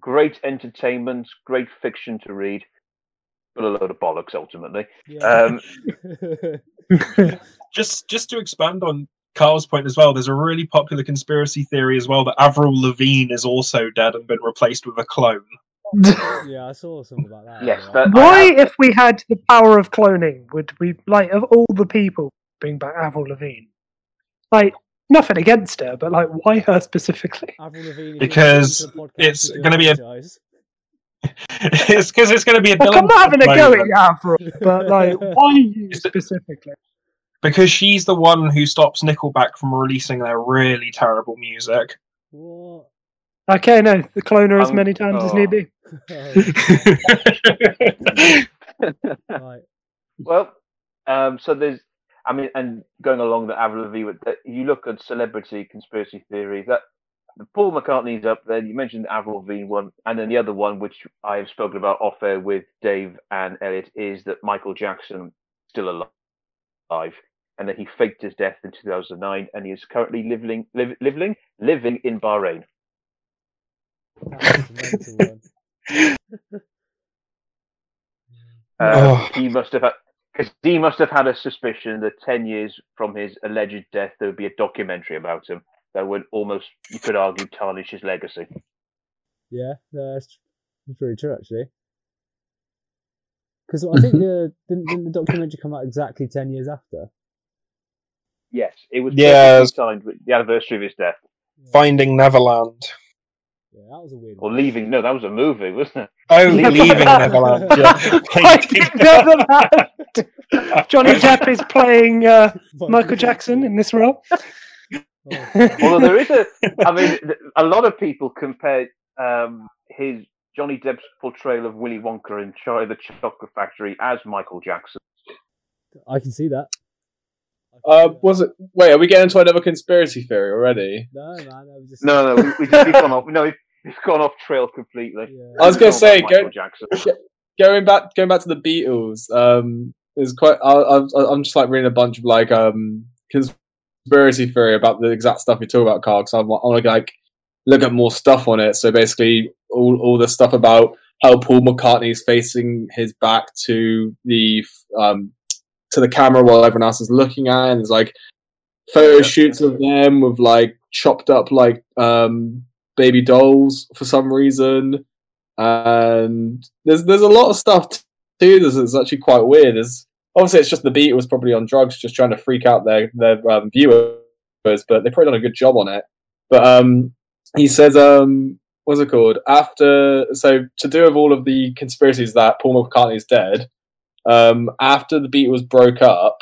great entertainment, great fiction to read, but a load of bollocks ultimately. Yeah. Um, Just just to expand on Carl's point as well, there's a really popular conspiracy theory as well that Avril Lavigne is also dead and been replaced with a clone. yeah, I saw something about that. yes, but Why, have- if we had the power of cloning, would we, like, of all the people, bring back Avril Lavigne? Like, nothing against her, but, like, why her specifically? Avril Lavigne, Because listen to the podcast, it's gonna be a- apologise. it's because it's going to be a Like, I'm not having a go at moment. Avril, but, like, why you specifically? Because she's the one who stops Nickelback from releasing their really terrible music. What? Okay, no, the cloner as Um, many times as oh. need be. right. Well, um, so there's, I mean, and going along the Avril Lavigne, you look at celebrity conspiracy theories. That Paul McCartney's up there. You mentioned the Avril Lavigne one, and then the other one, which I have spoken about off air with Dave and Elliot, is that Michael Jackson still alive, and that he faked his death in 2009, and he is currently living, liv- living, living in Bahrain. That's a mental one. Um, Oh. He must have had. Because he must have had a suspicion that 10 years from his alleged death, there would be a documentary about him that would almost, you could argue, tarnish his legacy. Yeah, no, that's, that's pretty true actually. Because I think the didn't, didn't the documentary come out exactly ten years after? Yes, it was Yeah. perfectly timed with the anniversary of his death. Finding Neverland. yeah that was a weird Or one. leaving. No, that was a movie, wasn't it? Oh, leaving Neverland. Yeah. Finding Neverland. Johnny Depp is playing uh, Michael Jackson in this role. Oh, Although there is a, I mean, a lot of people compare um, his Johnny Depp's portrayal of Willy Wonka in Charlie the Chocolate Factory as Michael Jackson. I can see that. I can Uh, was it? Wait, are we getting into another conspiracy theory already? No, man, I was just No, no, we, we, we've gone off. No, we've gone off trail completely. Yeah. I was gonna say, go- going back going back to the Beatles, um, there's quite. I, I, I'm just like reading a bunch of like um conspiracy theory about the exact stuff you talk about, Carl. Because I want to like look at more stuff on it. So basically, all all the stuff about how Paul McCartney's facing his back to the um to the camera while everyone else is looking at, it. and there's like photo Yeah. shoots of them with like chopped up like um baby dolls for some reason and there's there's a lot of stuff too that's, that's actually quite weird there's obviously it's just the beat was probably on drugs just trying to freak out their their um, viewers but they've probably done a good job on it but um he says um what's it called after so to do with all of the conspiracies that paul mccartney's dead um after the beatles broke up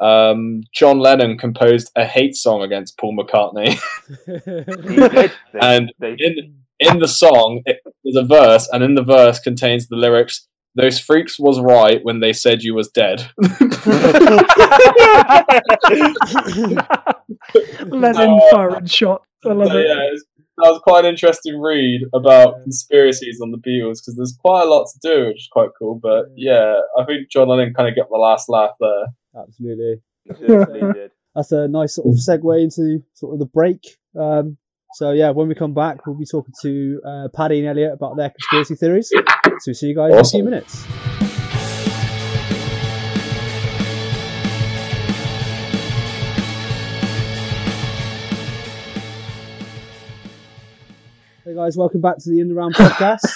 um john lennon composed a hate song against paul mccartney He did. They- and in in the song it, there's a verse and in the verse contains the lyrics those freaks was right when they said you was dead. Lennon firing shot. I love So, it. yeah, it's, that was quite an interesting read about conspiracies on the Beatles because there's quite a lot to do, which is quite cool. But yeah, I think John Lennon kind of got the last laugh there. Absolutely. Certainly. That's a nice sort of segue into sort of the break. Um, so yeah, when we come back, we'll be talking to uh, Paddy and Elliot about their conspiracy theories. So we'll see you guys in a few minutes. Guys, welcome back to the In the Round podcast.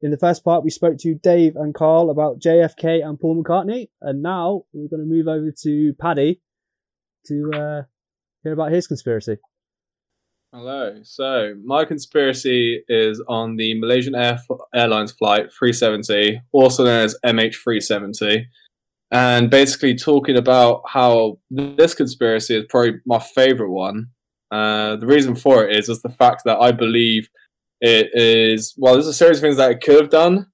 In the first part, we spoke to Dave and Carl about JFK and Paul McCartney, and now we're going to move over to Paddy to uh, hear about his conspiracy. Hello. So my conspiracy is on the Malaysian Air Airlines flight 370, also known as MH370, and basically talking about how this conspiracy is probably my favorite one. Uh, the reason for it is is the fact that I believe it is well. There's a series of things that it could have done.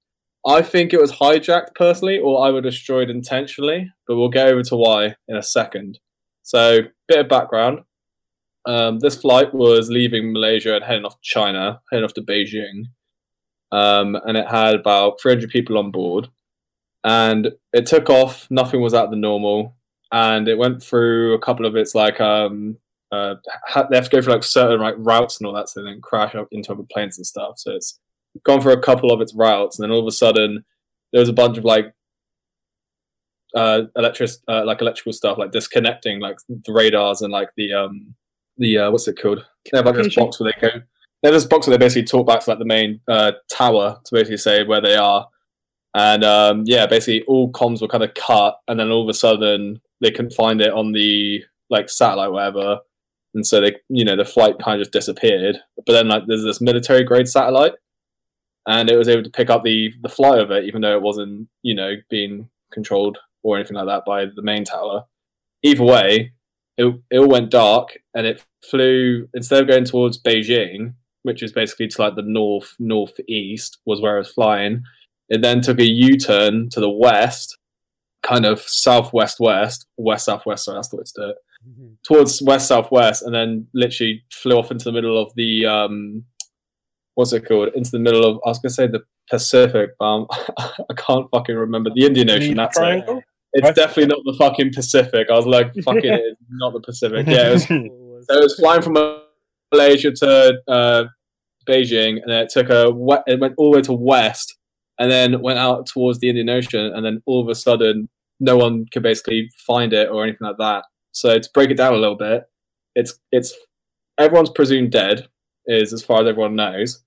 I think it was hijacked personally, or either destroyed intentionally. But we'll get over to why in a second. So, bit of background. Um, this flight was leaving Malaysia and heading off China, heading off to Beijing. Um, and it had about 300 people on board. And it took off, nothing was out of the normal. And it went through a couple of its like, um, uh, ha- they have to go through like certain like routes and all that, so they don't crash up into other planes and stuff. So it's gone for a couple of its routes, and then all of a sudden there was a bunch of like uh electric uh, like electrical stuff like disconnecting like the radars and like the um the uh, what's it called? They have like this box where they go. They have this box where they basically talk back to like the main uh, tower to basically say where they are, and um, yeah, basically all comms were kind of cut, and then all of a sudden they couldn't find it on the like satellite, whatever, and so they, you know, the flight kind of just disappeared. But then like there's this military grade satellite, and it was able to pick up the the flight of it, even though it wasn't, you know, being controlled or anything like that by the main tower. Either way, it, it all went dark and it flew instead of going towards Beijing, which is basically to like the north northeast was where it was flying. It then took a U turn to the west, kind of southwest west, west southwest. Sorry, that's the way to do it. Towards west southwest, and then literally flew off into the middle of the um, what's it called? Into the middle of I was gonna say the Pacific, but um, I can't fucking remember the Indian Ocean. That's it. It's Right. definitely not the fucking Pacific. I was like, fucking, it is not the Pacific. Yeah, it was so it was flying from Malaysia to uh, Beijing, and then it took a we- it went all the way to west, and then went out towards the Indian Ocean, and then all of a sudden, no one could basically find it or anything like that. So to break it down a little bit, it's it's everyone's presumed dead, is as far as everyone knows.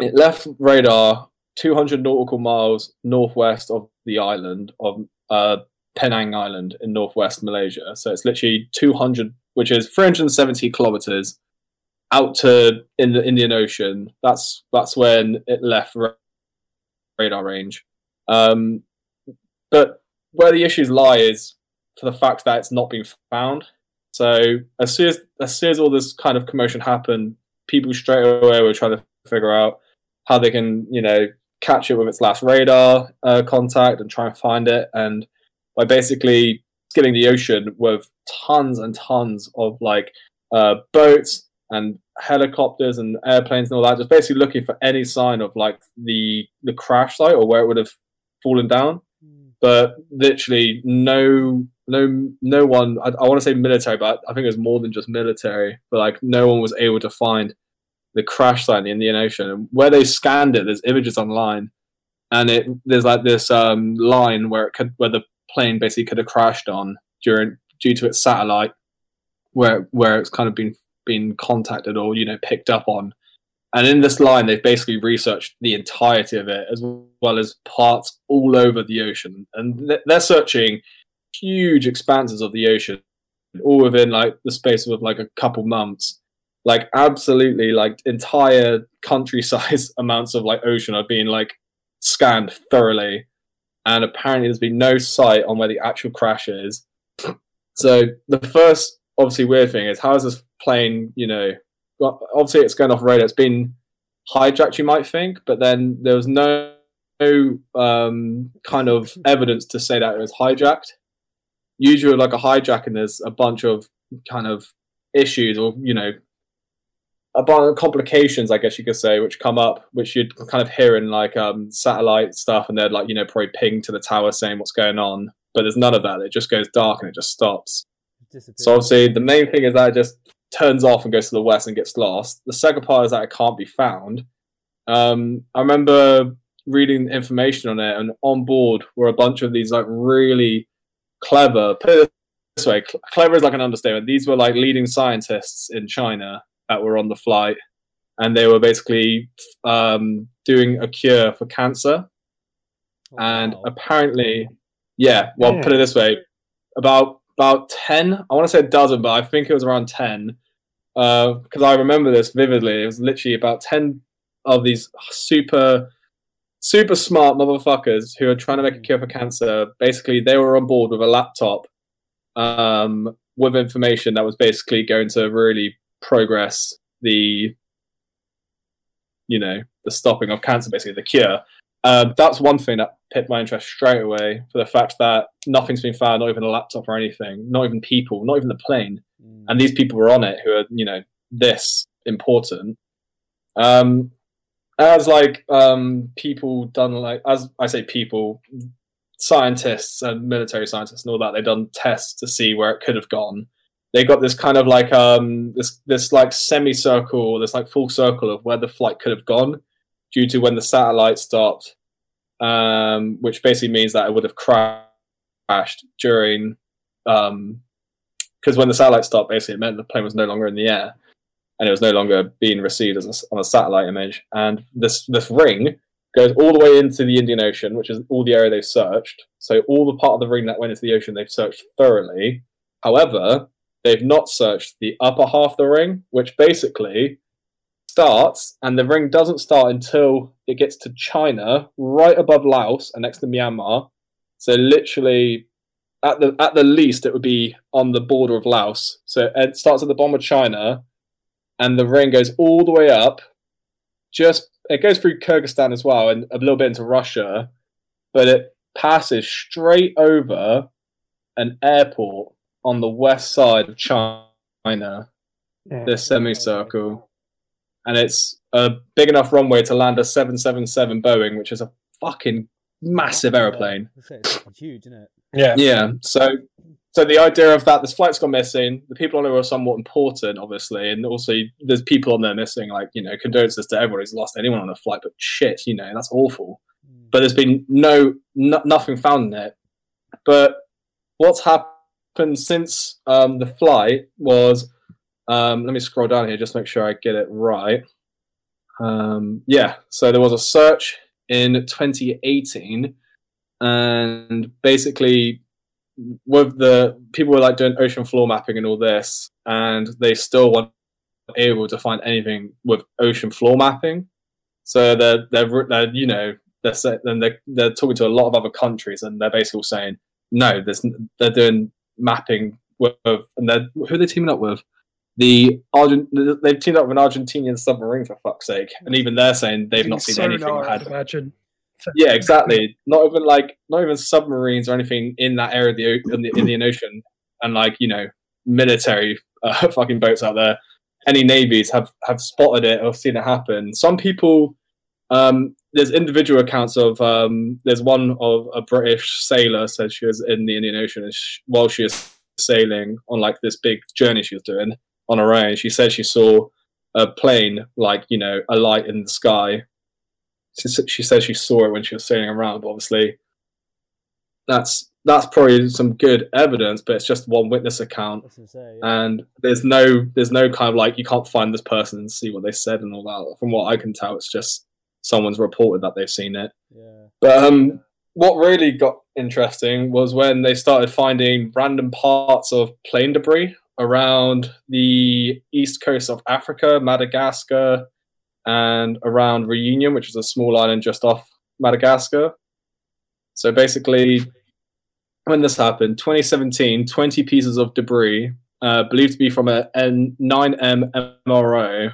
It left radar 200 nautical miles northwest of the island of uh, Penang Island in northwest Malaysia. So it's literally 200, which is 370 kilometers out to in the Indian Ocean. That's that's when it left radar range. Um, but where the issues lie is for the fact that it's not been found. So as soon as as soon as all this kind of commotion happened, people straight away were trying to figure out how they can, you know, catch it with its last radar uh, contact and try and find it. And by basically skimming the ocean with tons and tons of like uh, boats and helicopters and airplanes and all that, just basically looking for any sign of like the the crash site or where it would have fallen down. But literally, no, no, no one. I, I want to say military, but I think it was more than just military. But like, no one was able to find the crash site in the Indian Ocean. And where they scanned it, there's images online, and it there's like this um, line where it could where the plane basically could have crashed on during due to its satellite, where where it's kind of been been contacted or you know picked up on. And in this line, they've basically researched the entirety of it, as well as parts all over the ocean, and th- they're searching huge expanses of the ocean, all within like the space of like a couple months. Like absolutely like entire country size amounts of like ocean are being like scanned thoroughly. And apparently there's been no sight on where the actual crash is. So the first obviously weird thing is how is this plane you know well, obviously it's going off radar. It's been hijacked you might think but then there was no um, kind of evidence to say that it was hijacked. Usually, like a hijacking, there's a bunch of kind of issues or you know a bunch of complications, I guess you could say, which come up, which you'd kind of hear in like um, satellite stuff, and they'd like you know probably ping to the tower saying what's going on, but there's none of that. It just goes dark and it just stops. So obviously, the main thing is that it just turns off and goes to the west and gets lost. The second part is that it can't be found. Um, I remember reading information on it, and on board were a bunch of these like really clever. Put it this way, cl- clever is like an understatement. These were like leading scientists in China that were on the flight, and they were basically um, doing a cure for cancer. Oh, and wow. apparently, yeah. Well, Yeah. put it this way: about about ten. I want to say a dozen, but I think it was around ten. Because I remember this vividly. It was literally about ten of these super, super smart motherfuckers who are trying to make a cure for cancer. Basically, they were on board with a laptop um, with information that was basically going to really progress the, you know, the stopping of cancer, basically the cure. Um, that's one thing that piqued my interest straight away for the fact that nothing's been found, not even a laptop or anything, not even people, not even the plane, Mm. and these people were on it who are, you know, this important. Um, as like um, people done like as I say people, scientists and military scientists and all that, they've done tests to see where it could have gone. They got this kind of like um this this like semicircle, this like full circle of where the flight could have gone due to when the satellite stopped, um, which basically means that it would have crashed during um because when the satellite stopped, basically it meant the plane was no longer in the air and it was no longer being received as a on a satellite image. And this this ring goes all the way into the Indian Ocean, which is all the area they've searched. So all the part of the ring that went into the ocean, they've searched thoroughly. However, they've not searched the upper half of the ring, which basically starts, and the ring doesn't start until it gets to China, right above Laos and next to Myanmar. So literally, at the at the least, it would be on the border of Laos. So it starts at the bottom of China, and the ring goes all the way up. Just it goes through Kyrgyzstan as well, and a little bit into Russia, but it passes straight over an airport on the west side of China Yeah. this semicircle, and it's a big enough runway to land a 777 Boeing, which is a fucking massive aeroplane. Yeah, I was gonna say, It's huge, isn't it? Yeah. Yeah, so so the idea of that this flight's gone missing, the people on it are somewhat important, obviously, and also there's people on there missing. Like you know, condolences to everyone who's lost anyone on a flight, but shit, you know, that's awful. Mm. But there's been no, no nothing found in it. But what's happened since um, the flight was, um, let me scroll down here just to make sure I get it right. Um, yeah, so there was a search in 2018, and basically, with the people were like doing ocean floor mapping and all this, and they still weren't able to find anything with ocean floor mapping. So they're they're, they're you know they're then they're they're talking to a lot of other countries, and they're basically saying no, there's they're doing mapping with and they're who are they teaming up with? The Argent they've teamed up with an Argentinian submarine for fuck's sake, and even they're saying they've not seen anything. Had imagine. Yeah, exactly. Not even like not even submarines or anything in that area of the in the Indian Ocean, and like you know military uh, fucking boats out there. Any navies have have spotted it or seen it happen. Some people, um, there's individual accounts of. Um, there's one of a British sailor said she was in the Indian Ocean while she was sailing on like this big journey she was doing on her own. She said she saw a plane like you know a light in the sky she, she said she saw it when she was sailing around, but obviously that's that's probably some good evidence, but it's just one witness account, I was gonna say, yeah. and there's no there's no kind of like you can't find this person and see what they said and all that. From what I can tell, it's just someone's reported that they've seen it. yeah. But um, what really got interesting was when they started finding random parts of plane debris around the east coast of Africa, Madagascar, and around Reunion, which is a small island just off Madagascar. So basically, when this happened, 2017, 20 pieces of debris, uh, believed to be from a N- 9M MRO,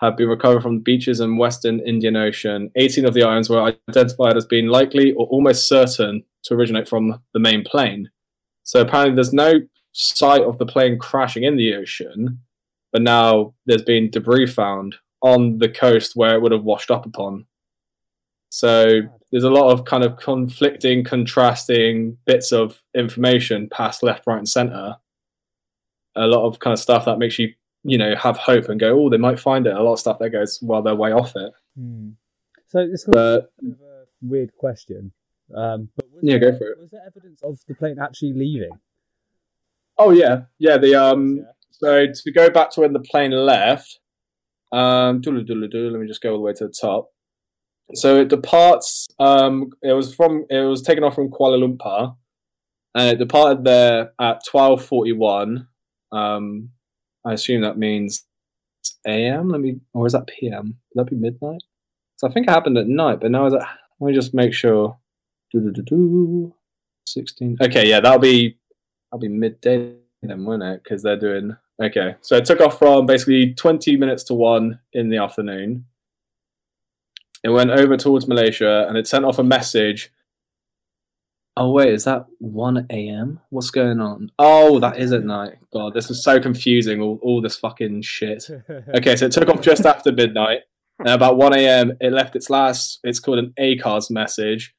have been recovered from beaches in western Indian Ocean. 18 of the islands were identified as being likely or almost certain to originate from the main plane. So apparently, there's no sight of the plane crashing in the ocean, but now there's been debris found on the coast where it would have washed up upon. So there's a lot of kind of conflicting, contrasting bits of information past left, right, and center. A lot of kind of stuff that makes you, you know, have hope and go, oh, they might find it. A lot of stuff that goes, well, they're way off it. Hmm. So it's But a weird question. Um, but was Yeah, there, go for it. Was there evidence of the plane actually leaving? oh yeah, yeah. The um, Yeah. so to go back to when the plane left, um, let me just go all the way to the top. So it departs. Um, it was from. It was taken off from Kuala Lumpur, and it departed there at twelve forty-one. Um, I assume that means a.m. Let me, or is that p.m.? Would that be midnight? So I think it happened at night, but now is it? Let me just make sure. Sixteen. Okay, yeah, that'll be that'll be midday then, won't it? Because they're doing. Okay, so it took off from basically twenty minutes to one in the afternoon. It went over towards Malaysia and it sent off a message. Oh wait, is that one a.m.? What's going on? Oh, that is at night. God, this is so confusing. All, all this fucking shit. Okay, so it took off just after midnight. And about 1 a.m., it left its last, it's called an ACARS message.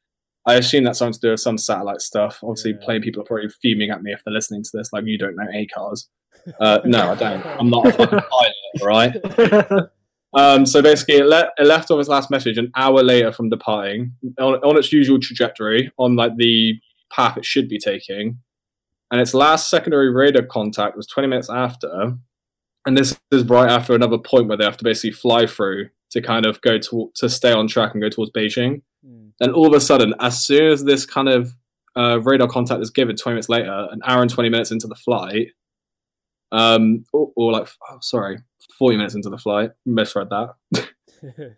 I assume that's something to do with some satellite stuff. Obviously, Yeah. plane people are probably fuming at me if they're listening to this, like, you don't know ACARS. Uh, no, I don't. I'm not a fucking pilot, all right? Um, so basically, it, le- it left off its last message an hour later from departing on, on its usual trajectory, on like the path it should be taking. And its last secondary radar contact was 20 minutes after. And this is right after another point where they have to basically fly through to kind of go to to stay on track and go towards Beijing. Hmm. Then all of a sudden, as soon as this kind of uh, radar contact is given 20 minutes later, an hour and 20 minutes into the flight, um, or, or like, oh, sorry, 40 minutes into the flight, misread that.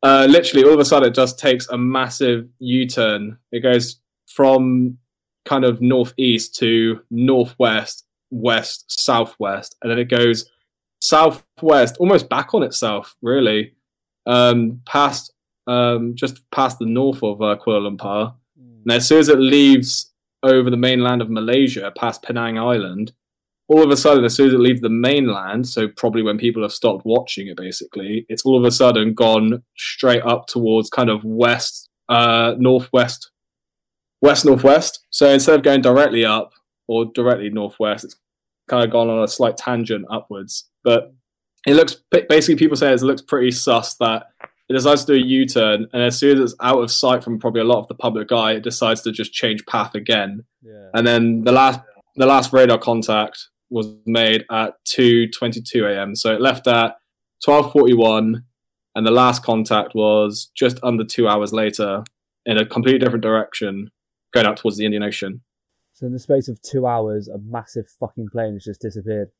Uh, literally, all of a sudden, it just takes a massive U turn. It goes from kind of northeast to northwest, west, southwest, and then it goes southwest, almost back on itself, really, um, past um, just past the north of uh, Kuala Lumpur. And as soon as it leaves over the mainland of Malaysia, past Penang Island, all of a sudden, as soon as it leaves the mainland, so probably when people have stopped watching it, basically, it's all of a sudden gone straight up towards kind of west, uh, northwest, west northwest. So instead of going directly up or directly northwest, it's kind of gone on a slight tangent upwards. But it looks basically people say it looks pretty sus that it decides to do a U-turn, and as soon as it's out of sight from probably a lot of the public eye, it decides to just change path again. yeah. And then the last the last radar contact was made at 2:22 a.m. So it left at 12:41, and the last contact was just under two hours later in a completely different direction, going out towards the Indian Ocean. So in the space of two hours, a massive fucking plane has just disappeared.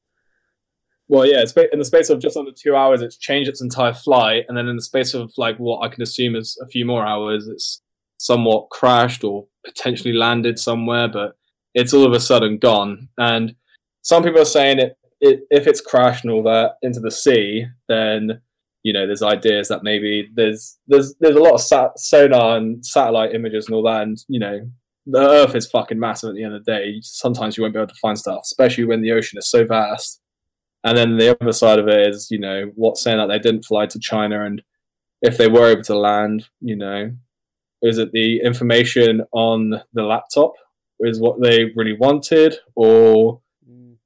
Well, yeah, it's in the space of just under two hours, it's changed its entire flight, and then in the space of like what I can assume is a few more hours, it's somewhat crashed or potentially landed somewhere, but it's all of a sudden gone. And some people are saying it, it if it's crashed and all that into the sea, then you know there's ideas that maybe there's there's there's a lot of sat- sonar and satellite images and all that, and you know the Earth is fucking massive at the end of the day. Sometimes you won't be able to find stuff, especially when the ocean is so vast. And then the other side of it is, you know, what's saying that they didn't fly to China, and if they were able to land, you know, is it the information on the laptop is what they really wanted, or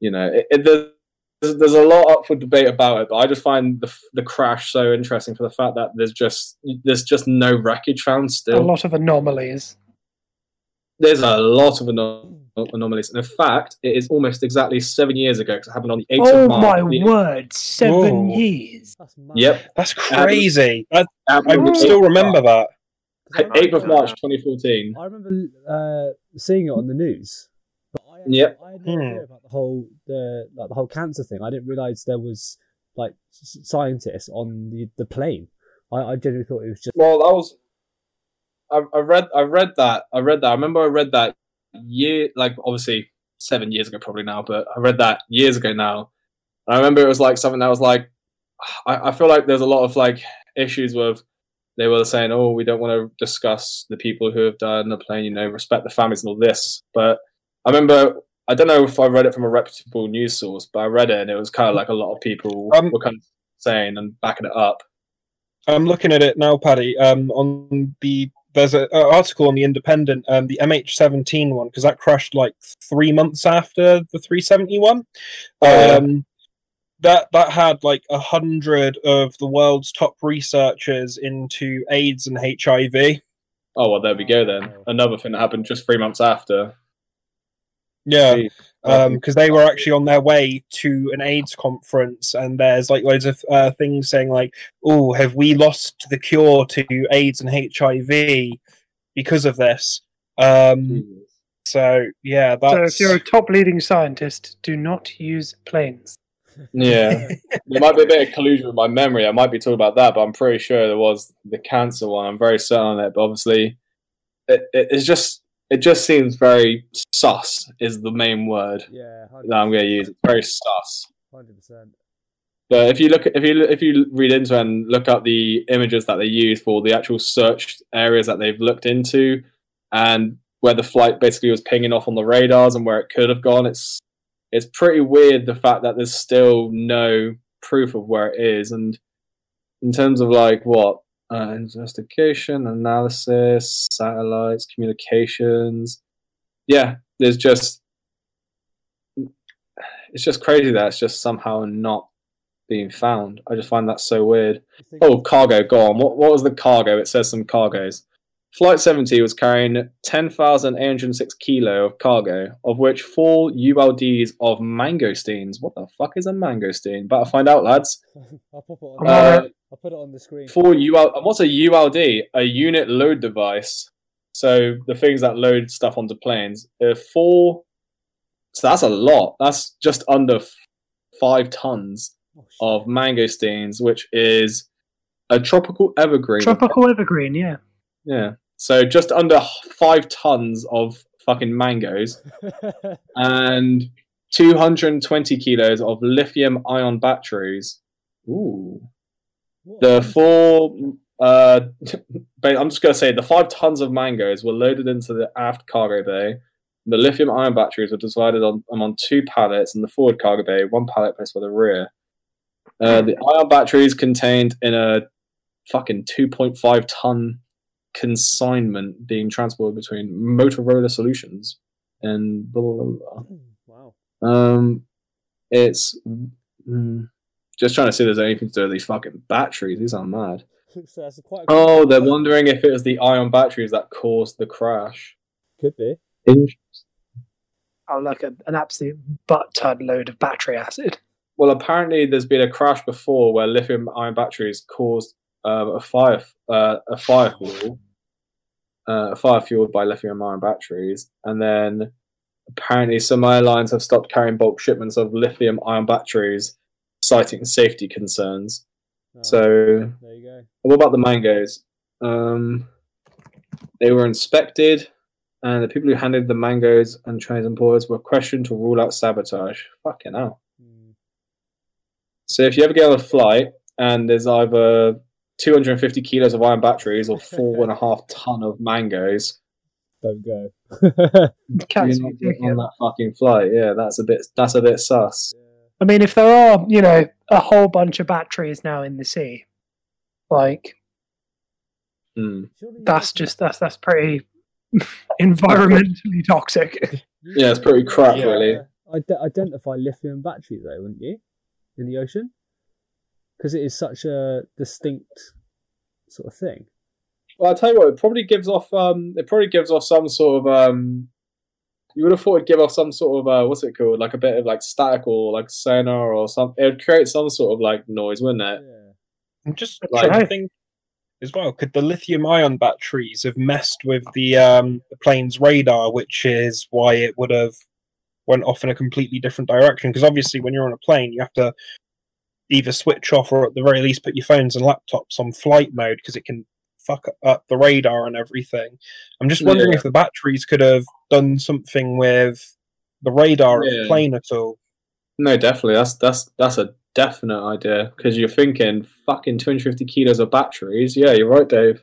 you know, it, it, there's, there's a lot up for debate about it. But I just find the the crash so interesting for the fact that there's just there's just no wreckage found still. a lot of anomalies. There's a lot of anom- anomalies, and in fact, it is almost exactly seven years ago because it happened on the 8th Oh of March. Oh my The- word! Seven Whoa. years. That's. Yep. That's crazy. I, happened I on the would 8th still remember that. I 8th of March 2014. I remember uh, seeing it on the news, but I, Yep. I had no Hmm. idea about the whole the like the whole cancer thing. I didn't realize there was like scientists on the the plane. I, I genuinely thought it was just Well, that was. I, I read. I read that. I read that. I remember I read that year, like obviously seven years ago, probably now, but I read that years ago now. And I remember it was like something that was like, I, I feel like there's a lot of like issues with they were saying, oh, we don't want to discuss the people who have died on the plane, you know, respect the families and all this. But I remember, I don't know if I read it from a reputable news source, but I read it and it was kind of like a lot of people Um, were kind of saying and backing it up. I'm looking at it now, Paddy. Um, on the there's an article on the Independent, um, the MH17 one, because that crashed like three months after the 371. Oh, Um, that that had like a hundred of the world's top researchers into AIDS and HIV. Oh, well, there we go then. Another thing that happened just three months after. Yeah, Jeez. um because they were actually on their way to an AIDS conference, and there's like loads of uh, things saying like, "Oh, have we lost the cure to AIDS and HIV because of this?" Um, so yeah, So if you're a top leading scientist, do not use planes. Yeah. there might be a bit of collusion with my memory. I might be talking about that, but I'm pretty sure there was the cancer one. I'm very certain on it, but obviously, it, it, it's just it just seems very sus. Is the main word yeah, that I'm going to use. It's very sus. hundred percent. But if you look at if you if you read into and look up the images that they use for the actual search areas that they've looked into, and where the flight basically was pinging off on the radars and where it could have gone, it's it's pretty weird the fact that there's still no proof of where it is. And in terms of like what uh, investigation, analysis, satellites, communications, yeah, there's just it's just crazy that it's just somehow not being found. I just find that so weird. Oh, cargo, go on. What, what was the cargo? It says some cargoes. Flight 70 was carrying 10,806 kilo of cargo, of which four ULDs of mangosteens. What the fuck is a mangosteen? Better find out, lads. I'll pop it on. on Uh, I'll put it on the screen. four UL. and What's a ULD? A unit load device. So the things that load stuff onto planes. Uh, four. So that's a lot. That's just under f- five tons Oh, shit. of mangosteens, which is a tropical evergreen. Tropical evergreen, yeah. Yeah. So just under five tons of fucking mangoes and 220 kilos of lithium ion batteries. Ooh. The four, uh, I'm just going to say the five tons of mangoes were loaded into the aft cargo bay. The lithium ion batteries were divided on, on two pallets in the forward cargo bay, one pallet placed by the rear. Uh, the ion batteries contained in a fucking 2.5 ton consignment being transported between Motorola Solutions and blah blah blah. wow. Um, it's mm, just trying to see if there's anything to do with these fucking batteries. These are mad. So that's quite. Oh, they're wondering if it was the ion batteries that caused the crash. Could be. Oh, like a, an absolute butt ton load of battery acid. Well, apparently there's been a crash before where lithium ion batteries caused uh, a fire, uh, a fire fuel, uh, a fire fueled by lithium ion batteries, and then apparently some airlines have stopped carrying bulk shipments of lithium ion batteries, citing safety concerns. Oh, So, there you go. what about the mangoes? Um, they were inspected, and the people who handled the mangoes and transporters were questioned to rule out sabotage. Fucking hell. Hmm. So if you ever get on a flight and there's either 250 kilos of iron batteries or four and a half ton of mangoes, Don't go. do Cats not are get ridiculous. on that fucking flight. Yeah, that's a bit that's a bit sus. I mean, if there are, you know, a whole bunch of batteries now in the sea, like. Surely you that's just that's that's pretty environmentally toxic. Yeah, it's pretty crap, Yeah. really. Ide- identify lithium batteries, though, wouldn't you, in the ocean? Because it is such a distinct sort of thing. Well, I'll tell you what, it probably gives off um it probably gives off some sort of um you would have thought it'd give off some sort of uh what's it called? Like a bit of like static or like sonar or something. It would create some sort of like noise, wouldn't it? Yeah. I'm just Like- trying to think as well. Could the lithium ion batteries have messed with the um, the plane's radar, which is why it would have went off in a completely different direction? Because obviously, when you're on a plane, you have to either switch off or at the very least put your phones and laptops on flight mode because it can fuck up the radar and everything. I'm just wondering Yeah. if the batteries could have done something with the radar of the plane at all. No, definitely. That's that's that's a definite idea because you're thinking fucking 250 kilos of batteries. Yeah, you're right, Dave.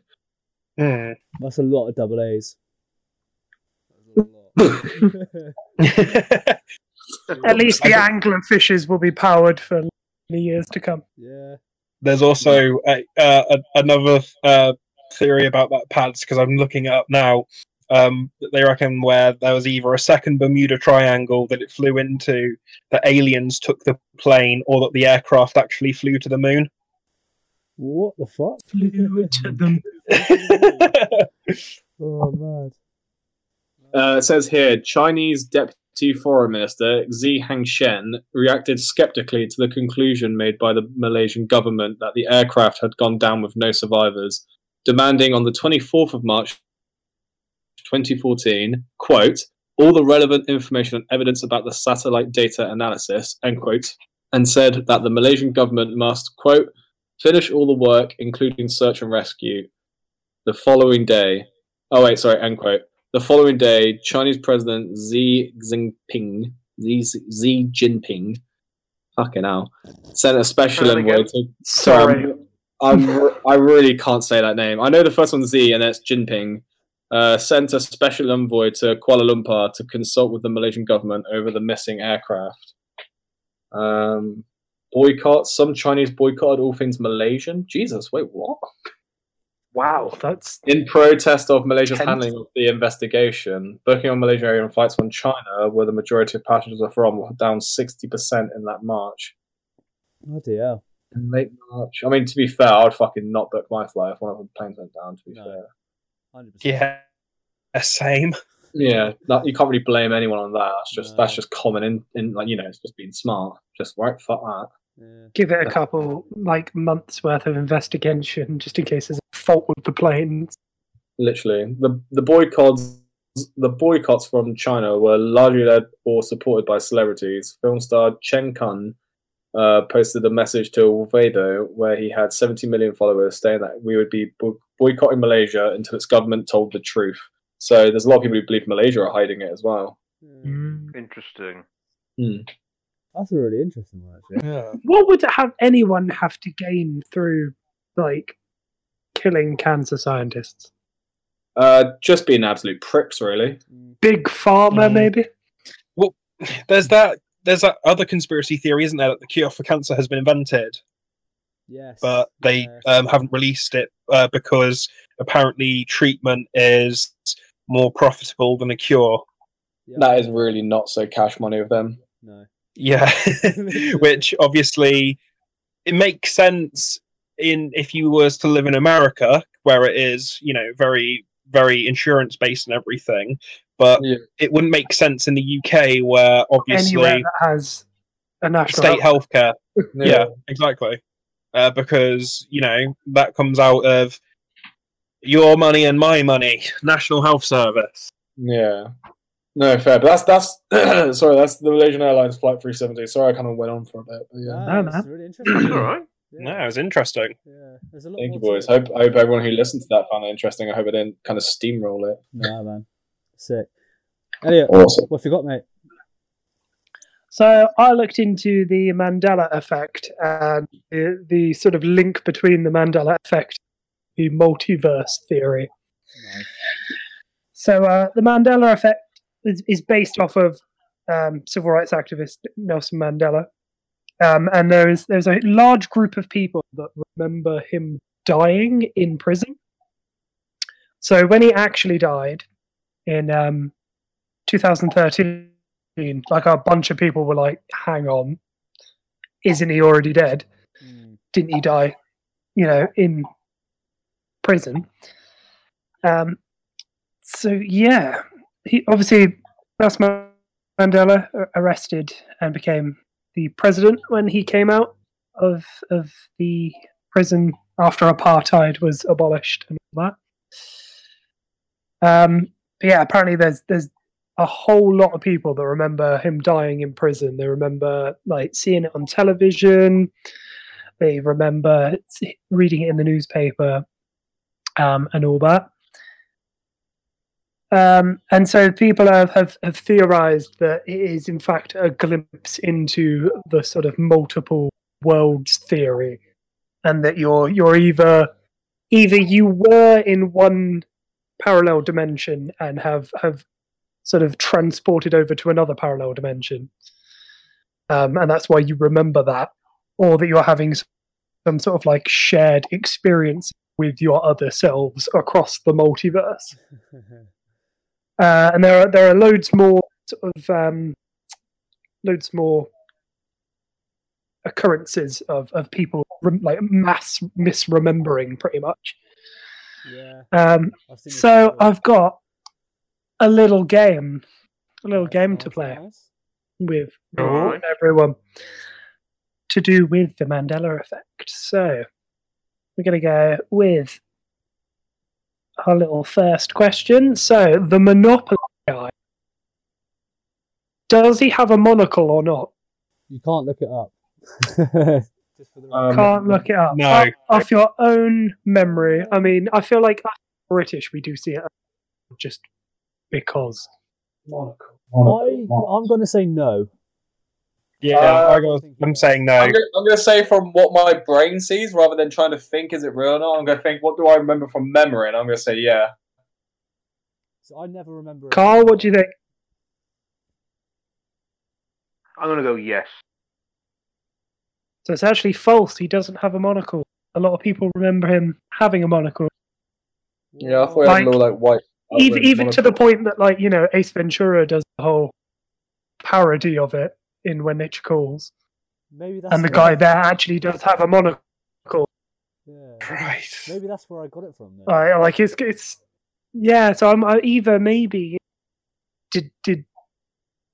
Hmm. That's a lot of double A's. That's a lot. At least the angler fishes will be powered for many years to come. yeah. There's also a, uh, a, another uh, theory about that pads because I'm looking it up now. Um, that they reckon where there was either a second Bermuda Triangle that it flew into, that aliens took the plane, or that the aircraft actually flew to the moon. What the fuck? Flew to them. oh man. Uh, it says here Chinese Deputy Foreign Minister Xi Hangshen reacted skeptically to the conclusion made by the Malaysian government that the aircraft had gone down with no survivors, demanding on the 24th of March 2014, quote, all the relevant information and evidence about the satellite data analysis, end quote, and said that the Malaysian government must, quote, finish all the work, including search and rescue, the following day. Oh, wait, sorry, end quote. The following day, Chinese President Xi Jinping, Xi, Xi Jinping, fucking hell, sent a special envoy to. Sorry. I'm, I'm, I really can't say that name. I know the first one's Z, and that's Jinping. Uh, sent a special envoy to Kuala Lumpur to consult with the Malaysian government over the missing aircraft. Um, boycott. Some Chinese boycotted all things Malaysian. Jesus, wait, what? Wow, that's In protest of Malaysia's Tense. handling of the investigation, booking on Malaysian Airlines flights from China, where the majority of passengers are from, were down 60% in that March. Oh dear. In late March. I mean, to be fair, I'd fucking not book my flight if one of the planes went down, to be No. fair. Hundred percent. yeah, same. Yeah, that, you can't really blame anyone on that. That's just that's just common in, in like you know, it's just being smart. Just right, fuck that. Yeah. give it a couple like months worth of investigation just in case there's a fault with the planes. Literally, the the boycotts the boycotts from China were largely led or supported by celebrities. Film star Chen Kun uh, posted a message to Weibo where he had 70 million followers, saying that we would be boycotting Malaysia until its government told the truth. So there's a lot of people who believe Malaysia are hiding it as well. Mm. Interesting. That's a really interesting one, actually. Yeah. What would have anyone have to gain through like killing cancer scientists? Uh, just being absolute pricks, really. Mm. Big pharma, Mm. maybe. Well, there's that. There's that other conspiracy theory, isn't there, that the cure for cancer has been invented, Yes. but they Yes. um, haven't released it uh, because apparently treatment is more profitable than a cure. Yeah. That is really not so cash money of them. no. Yeah, which obviously it makes sense in if you was to live in America, where it is, you know, very very insurance based and everything. But Yeah. it wouldn't make sense in the UK, where obviously Anywhere that has a national state health- healthcare. Yeah, exactly. Uh, because you know that comes out of your money and my money, National Health Service. Yeah. No, fair. But that's that's sorry, that's the Malaysian Airlines flight 370. Sorry, I kind of went on for a bit. But yeah. No, No, really interesting. all right. Yeah. No, it was interesting. Yeah. There's a lot Thank you, boys. it. Hope I hope everyone who listened to that found it interesting. I hope I didn't kind of steamroll it. Nah, man. Sick. Elliot, Awesome. what have you got, mate? So I looked into the Mandela effect and the, the sort of link between the Mandela effect, and the multiverse theory. Nice. So uh, the Mandela effect is, is based off of um, civil rights activist Nelson Mandela, um, and there is there's a large group of people that remember him dying in prison. So when he actually died in um, 2013, like a bunch of people were like, "Hang on, isn't he already dead? Mm. Didn't he die, you know, in prison?" Um, so yeah, he obviously Nelson Mandela arrested and became the president when he came out of of the prison after apartheid was abolished and all that. Um, yeah, apparently there's there's a whole lot of people that remember him dying in prison. They remember like seeing it on television. They remember reading it in the newspaper, um, and all that. Um, and so people have, have, have theorized that it is in fact a glimpse into the sort of multiple worlds theory, and that you're you're either either you were in one parallel dimension and have have sort of transported over to another parallel dimension, um, and that's why you remember that, or that you're having some sort of like shared experience with your other selves across the multiverse. Uh, and there are there are loads more sort of um, loads more occurrences of, of people like mass misremembering pretty much. Yeah. Um, I've so. I've got a little game, a little Nice, game to play nice. with, Alright. with everyone to do with the Mandela effect. So we're going to go with our little first question. So the Monopoly guy, does he have a monocle or not? You can't look it up. Just for the Um, Can't look it up. no. Off, off your own memory. I mean, I feel like British, we do see it just because. Monocle. I, I'm going to say no. Yeah, Uh, I got, I'm saying no. I'm gonna, say from what my brain sees, rather than trying to think is it real or not. I'm gonna think what do I remember from memory, and I'm gonna say yeah. So I never remember. it. Carl, what do you think? I'm going to go yes. So it's actually false. He doesn't have a monocle. A lot of people remember him having a monocle. Yeah, I thought he had Like, a little like white. even outline even to the point that like you know Ace Ventura does the whole parody of it in When Nature Calls, Maybe that's and the where- guy there actually does have a monocle. Yeah. Right. Maybe that's where I got it from. Then. I like it's it's yeah. So I'm I, either maybe did did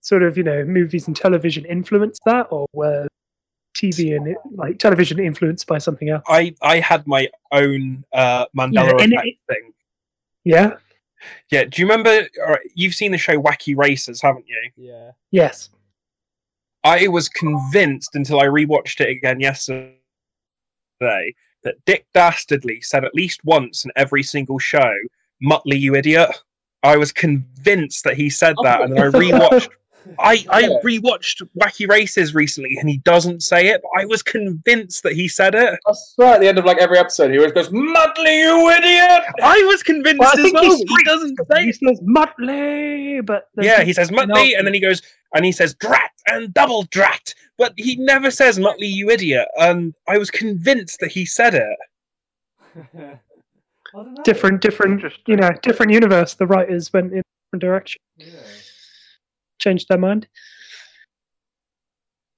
sort of you know movies and television influence that, or were TV and it, like television influenced by something else? I, I had my own uh, Mandela Yeah, effect it- thing. Yeah. Yeah, do you remember? all right, You've seen the show Wacky Racers, haven't you? Yeah. Yes. I was convinced until I rewatched it again yesterday that Dick Dastardly said at least once in every single show, "Muttley, you idiot." I was convinced that he said that, and then I rewatched. I, I Yeah. rewatched Wacky Races recently, and he doesn't say it, but I was convinced that he said it. I swear at the end of like every episode, he always goes, "Muttley, you idiot!" I was convinced Well, I as think well. he's He doesn't say it. says Muttley, but Yeah, he says No. Muttley, and then he goes and he says drat and double drat, but he never says Muttley, you idiot. And I was convinced that he said it. I don't know. different different, you know different universe. The writers went in a different direction, Yeah. Changed their mind.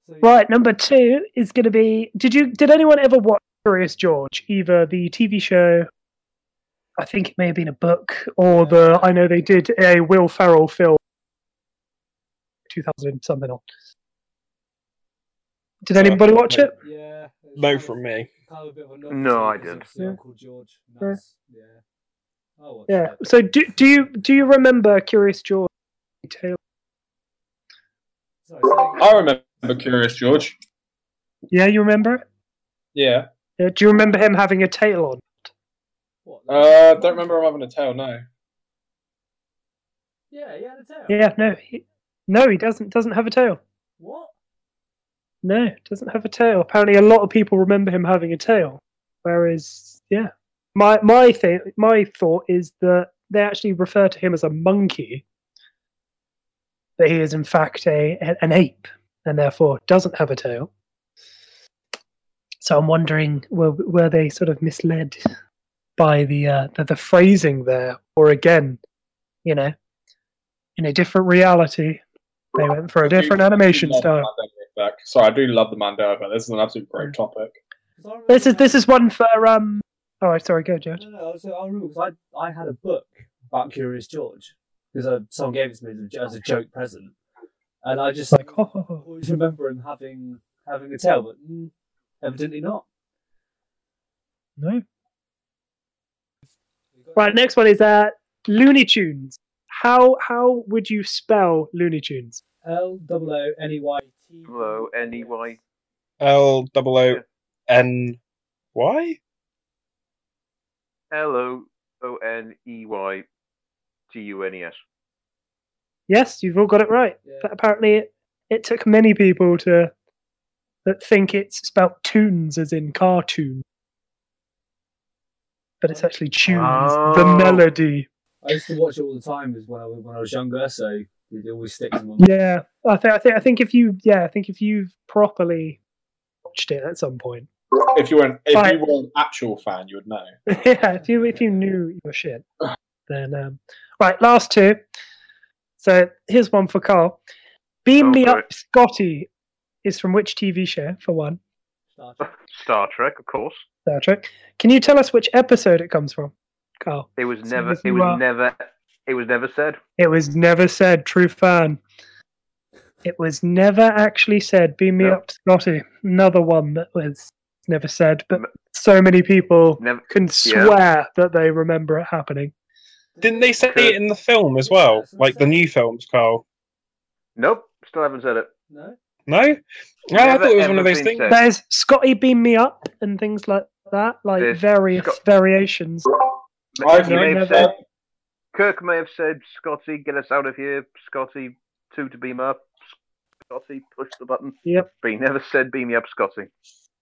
So, Right, number two is going to be. Did you? Did anyone ever watch Curious George? Either the TV show, I think it may have been a book, or the. I know they did a Will Ferrell film, two thousand something on. Did Sorry. anybody watch it? Yeah. No from me. kind of a bit of a No, I didn't. Yeah. Uncle George. and Yeah. Yeah. I Yeah. it. So do do you do you remember Curious George? Tale? Sorry, say- I remember Curious George. Yeah, you remember it. Yeah. Yeah, do you remember him having a tail on? What? Uh, don't remember him having a tail. No. Yeah, yeah, the tail. Yeah, no, he, no, he doesn't. Doesn't have a tail. What? No, doesn't have a tail. Apparently, a lot of people remember him having a tail. Whereas, yeah, my my thing, my thought is that they actually refer to him as a monkey. That he is in fact a an ape, and therefore doesn't have a tail. So I'm wondering, were were they sort of misled by the uh, the, the phrasing there, or again, you know, in a different reality, they went for a I do- different do animation love style. Sorry, I do love the Mandela effect. This is an absolute great topic. This is this is one for um. Oh, sorry, go, George. No, no, so I remember because I, I had a book about Curious George because uh, someone gave it to me as a, as a joke present, and I just like, oh, always remember him having having a tail, but mm, evidently not. no. Right, next one is uh Looney Tunes. How how would you spell Looney Tunes? L O O N E Y T. Hello, N E Y. L double O N Y. L O O N E Y T U N E S. Yes, you've all got it right. Yeah. But apparently, it, it took many people to that think it's spelled tunes as in cartoon, but it's actually tunes, the Oh. melody. I used to watch it all the time as when I when I was younger, so it always sticks in my Yeah, I think I think I think if you yeah I think if you've properly watched it at some point, If you were an, if Right. you were an actual fan, you would know. yeah, if you if you knew your shit, then um, right. Last two. So here's one for Carl. Beam oh, me Okay. up, Scotty. Is from which TV show? For one, Star Trek. Star Trek, of course. Star Trek. Can you tell us which episode it comes from, Carl? It was So never. It was are- never. It was never said. It was never said. True fan. It was never actually said. Beam me No. up, Scotty. Another one that was never said, but so many people Never. can swear that they remember it happening. Didn't they say Good. it in the film as well? Like the new films, Carl? Nope. Still haven't said it. No. No? No, I thought it was one of ever those things. said. There's Scotty beam me up and things like that, like There's various Scot- variations. I've may never- have said. Kirk may have said, "Scotty, get us out of here." Scotty, two to beam up. Scotty, push the button. Yep. But he never said, "Beam me up, Scotty."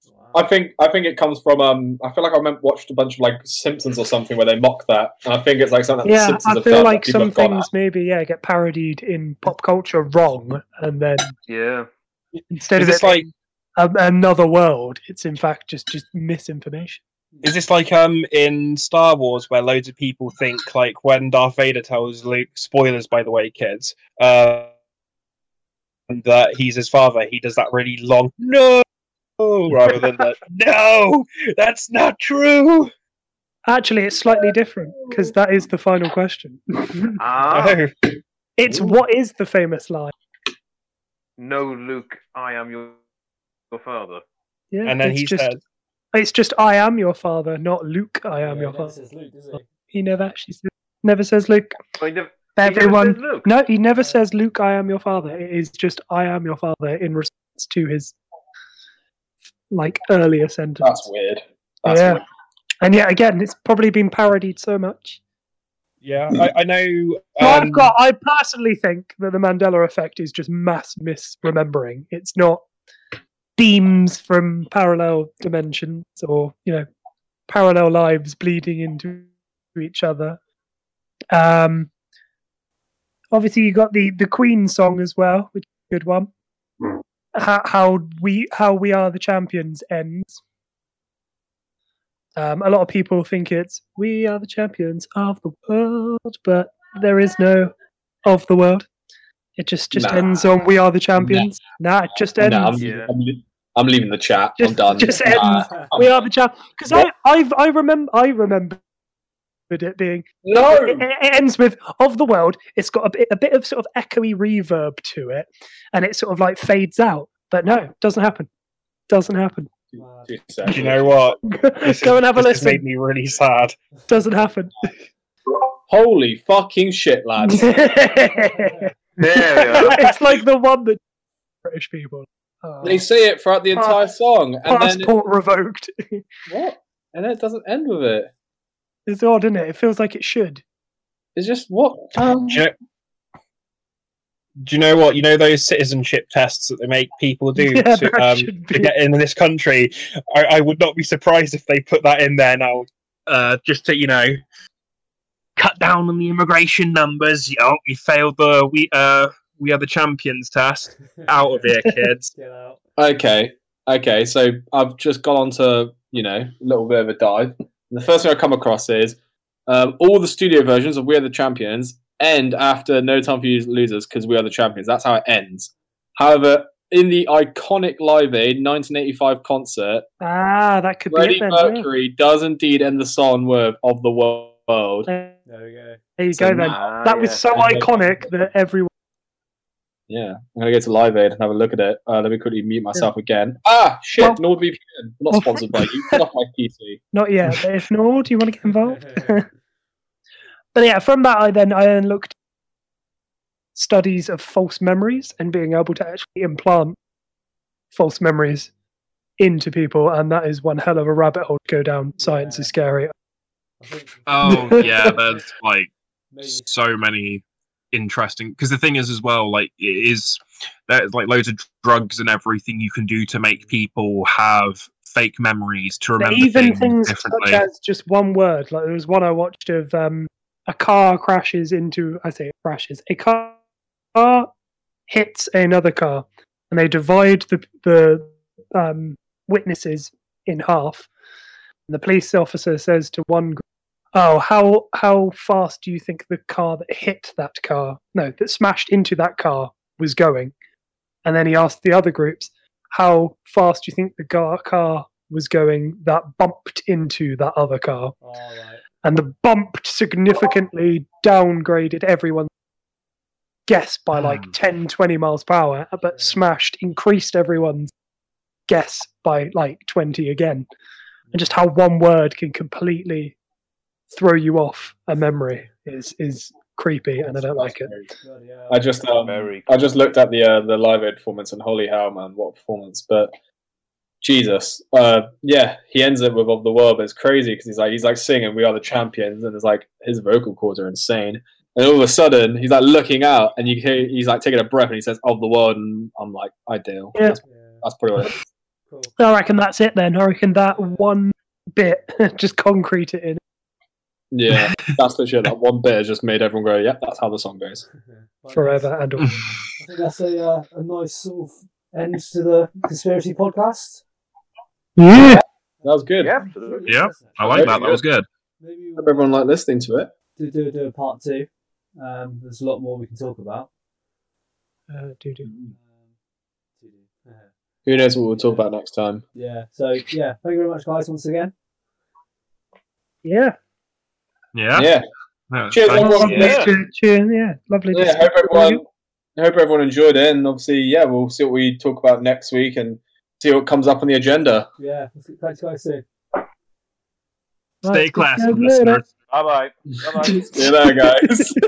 Wow. I think I think it comes from um I feel like I remember watched a bunch of like Simpsons or something where they mock that and I think it's like something that the Yeah, Simpsons I feel done like that people some have gone things maybe yeah get parodied in pop culture wrong, and then Yeah. instead Is of this it like a, another world, it's in fact just just misinformation. is this like um in Star Wars where loads of people think like when Darth Vader tells Luke spoilers by the way, kids, uh that he's his father, he does that really long no rather than that no, that's not true. Actually, it's slightly different because that is the final question. Ah. Oh. it's what is the famous line? No, Luke, I am your, your father. Yeah, And then it's he just said it's just I am your father, not Luke. I am Yeah, your he never father. says Luke, does he? He never actually says, never says Luke. Oh, he never, he never Everyone, Luke. no, he never says Luke. I am your father. It is just I am your father in response to his like earlier sentence. That's weird. That's Yeah. weird. And yet again, it's probably been parodied so much. Yeah, I, I know um, I've got. I personally think that the Mandela effect is just mass misremembering. It's not beams from parallel dimensions or you know parallel lives bleeding into each other. Um, obviously, you got the the Queen song as well, which is a good one. How, how we how we are the champions ends. Um, a lot of people think it's we are the champions of the world, but there is no of the world. It just just Nah. ends on we are the champions. Nah, it just ends. No, I'm, Yeah. I'm, I'm leaving the chat. I'm done. just Nah. ends. we are the champ. Because I I've, I remember I remember it being No. it, it ends with of the world. It's got a bit a bit of sort of echoey reverb to it, and it sort of like fades out. But no, doesn't happen. Doesn't happen. Too do you know what? This Go is- and have a this has listen. made me really sad. Doesn't happen. Holy fucking shit, lads. There are. it's like the one that British people. Oh, they say it throughout the entire song, and then passport revoked. what? And then it doesn't end with it. It's odd, isn't it? It feels like it should. It's just what? Um, Do you know? Do you know what? You know those citizenship tests that they make people do Yeah, to, um, to get in this country? I, I would not be surprised if they put that in there now, uh, just to you know, cut down on the immigration numbers. You know, you failed the we uh we are the champions test. Out of here, kids. Okay, okay. So I've just gone on to you know a little bit of a dive. And the first thing I come across is um, all the studio versions of We Are the Champions end after No Time for You Losers because We Are the Champions. That's how it ends. However, in the iconic Live Aid 1985 concert, Ah, that could be Freddie it then. yeah. Mercury does indeed end the song with "Of the World." There There we go. you So go then. Ah, That was so iconic that everyone. Yeah, I'm gonna go to Live Aid and have a look at it. Uh, let me quickly mute myself again. Ah, shit! Well- NordVPN. I'm not well, sponsored by you. Get off my PC. Not yet, but if Nord, do you want to get involved? But yeah, from that I then I then looked studies of false memories and being able to actually implant false memories into people, and that is one hell of a rabbit hole to go down. Science is scary. Oh yeah, there's like maybe so many interesting because the thing is as well like it is there's like loads of drugs and everything you can do to make people have fake memories to remember even things, things such as just one word. Like there was one I watched of um, a car crashes into. I say it crashes. A car, car hits another car, and they divide the the um, witnesses in half. And the police officer says to one, group, "Oh, how how fast do you think the car that hit that car, no, that smashed into that car, was going?" And then he asked the other groups, "How fast do you think the gar- car was going that bumped into that other car?" Right. and the bumped significantly downgraded everyone's guess by like Hmm. 10 20 miles per hour but Yeah. smashed increased everyone's guess by like 20 again and just how one word can completely throw you off a memory is is creepy and i don't like it Bloody hell. I just um, Very I just looked at the uh, the live aid performance and holy hell, man, what a performance! But Jesus, uh, yeah, he ends it with "Of the World," but it's crazy because he's like he's like singing "We Are the Champions" and it's like his vocal cords are insane. And all of a sudden, he's like looking out, and you hear he's like taking a breath, and he says "Of the World," and I'm like, ideal. Yeah. That's, Yeah, that's pretty what it is. cool. i reckon that's it then i reckon that one bit just concrete it in Yeah, that's the shit. That one bit has just made everyone go, "Yep, that's how the song goes." Well, forever and always. I think that's a, uh, a nice sort of end to the conspiracy podcast. yeah That was good. yeah, absolutely. Yeah, I like that. That was good. Maybe Hope we'll everyone liked listening to it. do, do, do a part two. Um, there's a lot more we can talk about. uh, do-do. Um, do. Who knows what we'll talk about next time? Yeah. So yeah, thank you very much, guys, once again. yeah Yeah. Yeah. Yeah, Cheers, thanks. everyone. Yeah. Cheer- cheer- yeah lovely to yeah, see hope everyone, I hope everyone enjoyed it, and obviously, yeah, we'll see what we talk about next week and see what comes up on the agenda. Yeah. Thanks, guys. Soon. Stay Right, classy, see you listeners. Bye bye. Bye bye. See you there, guys.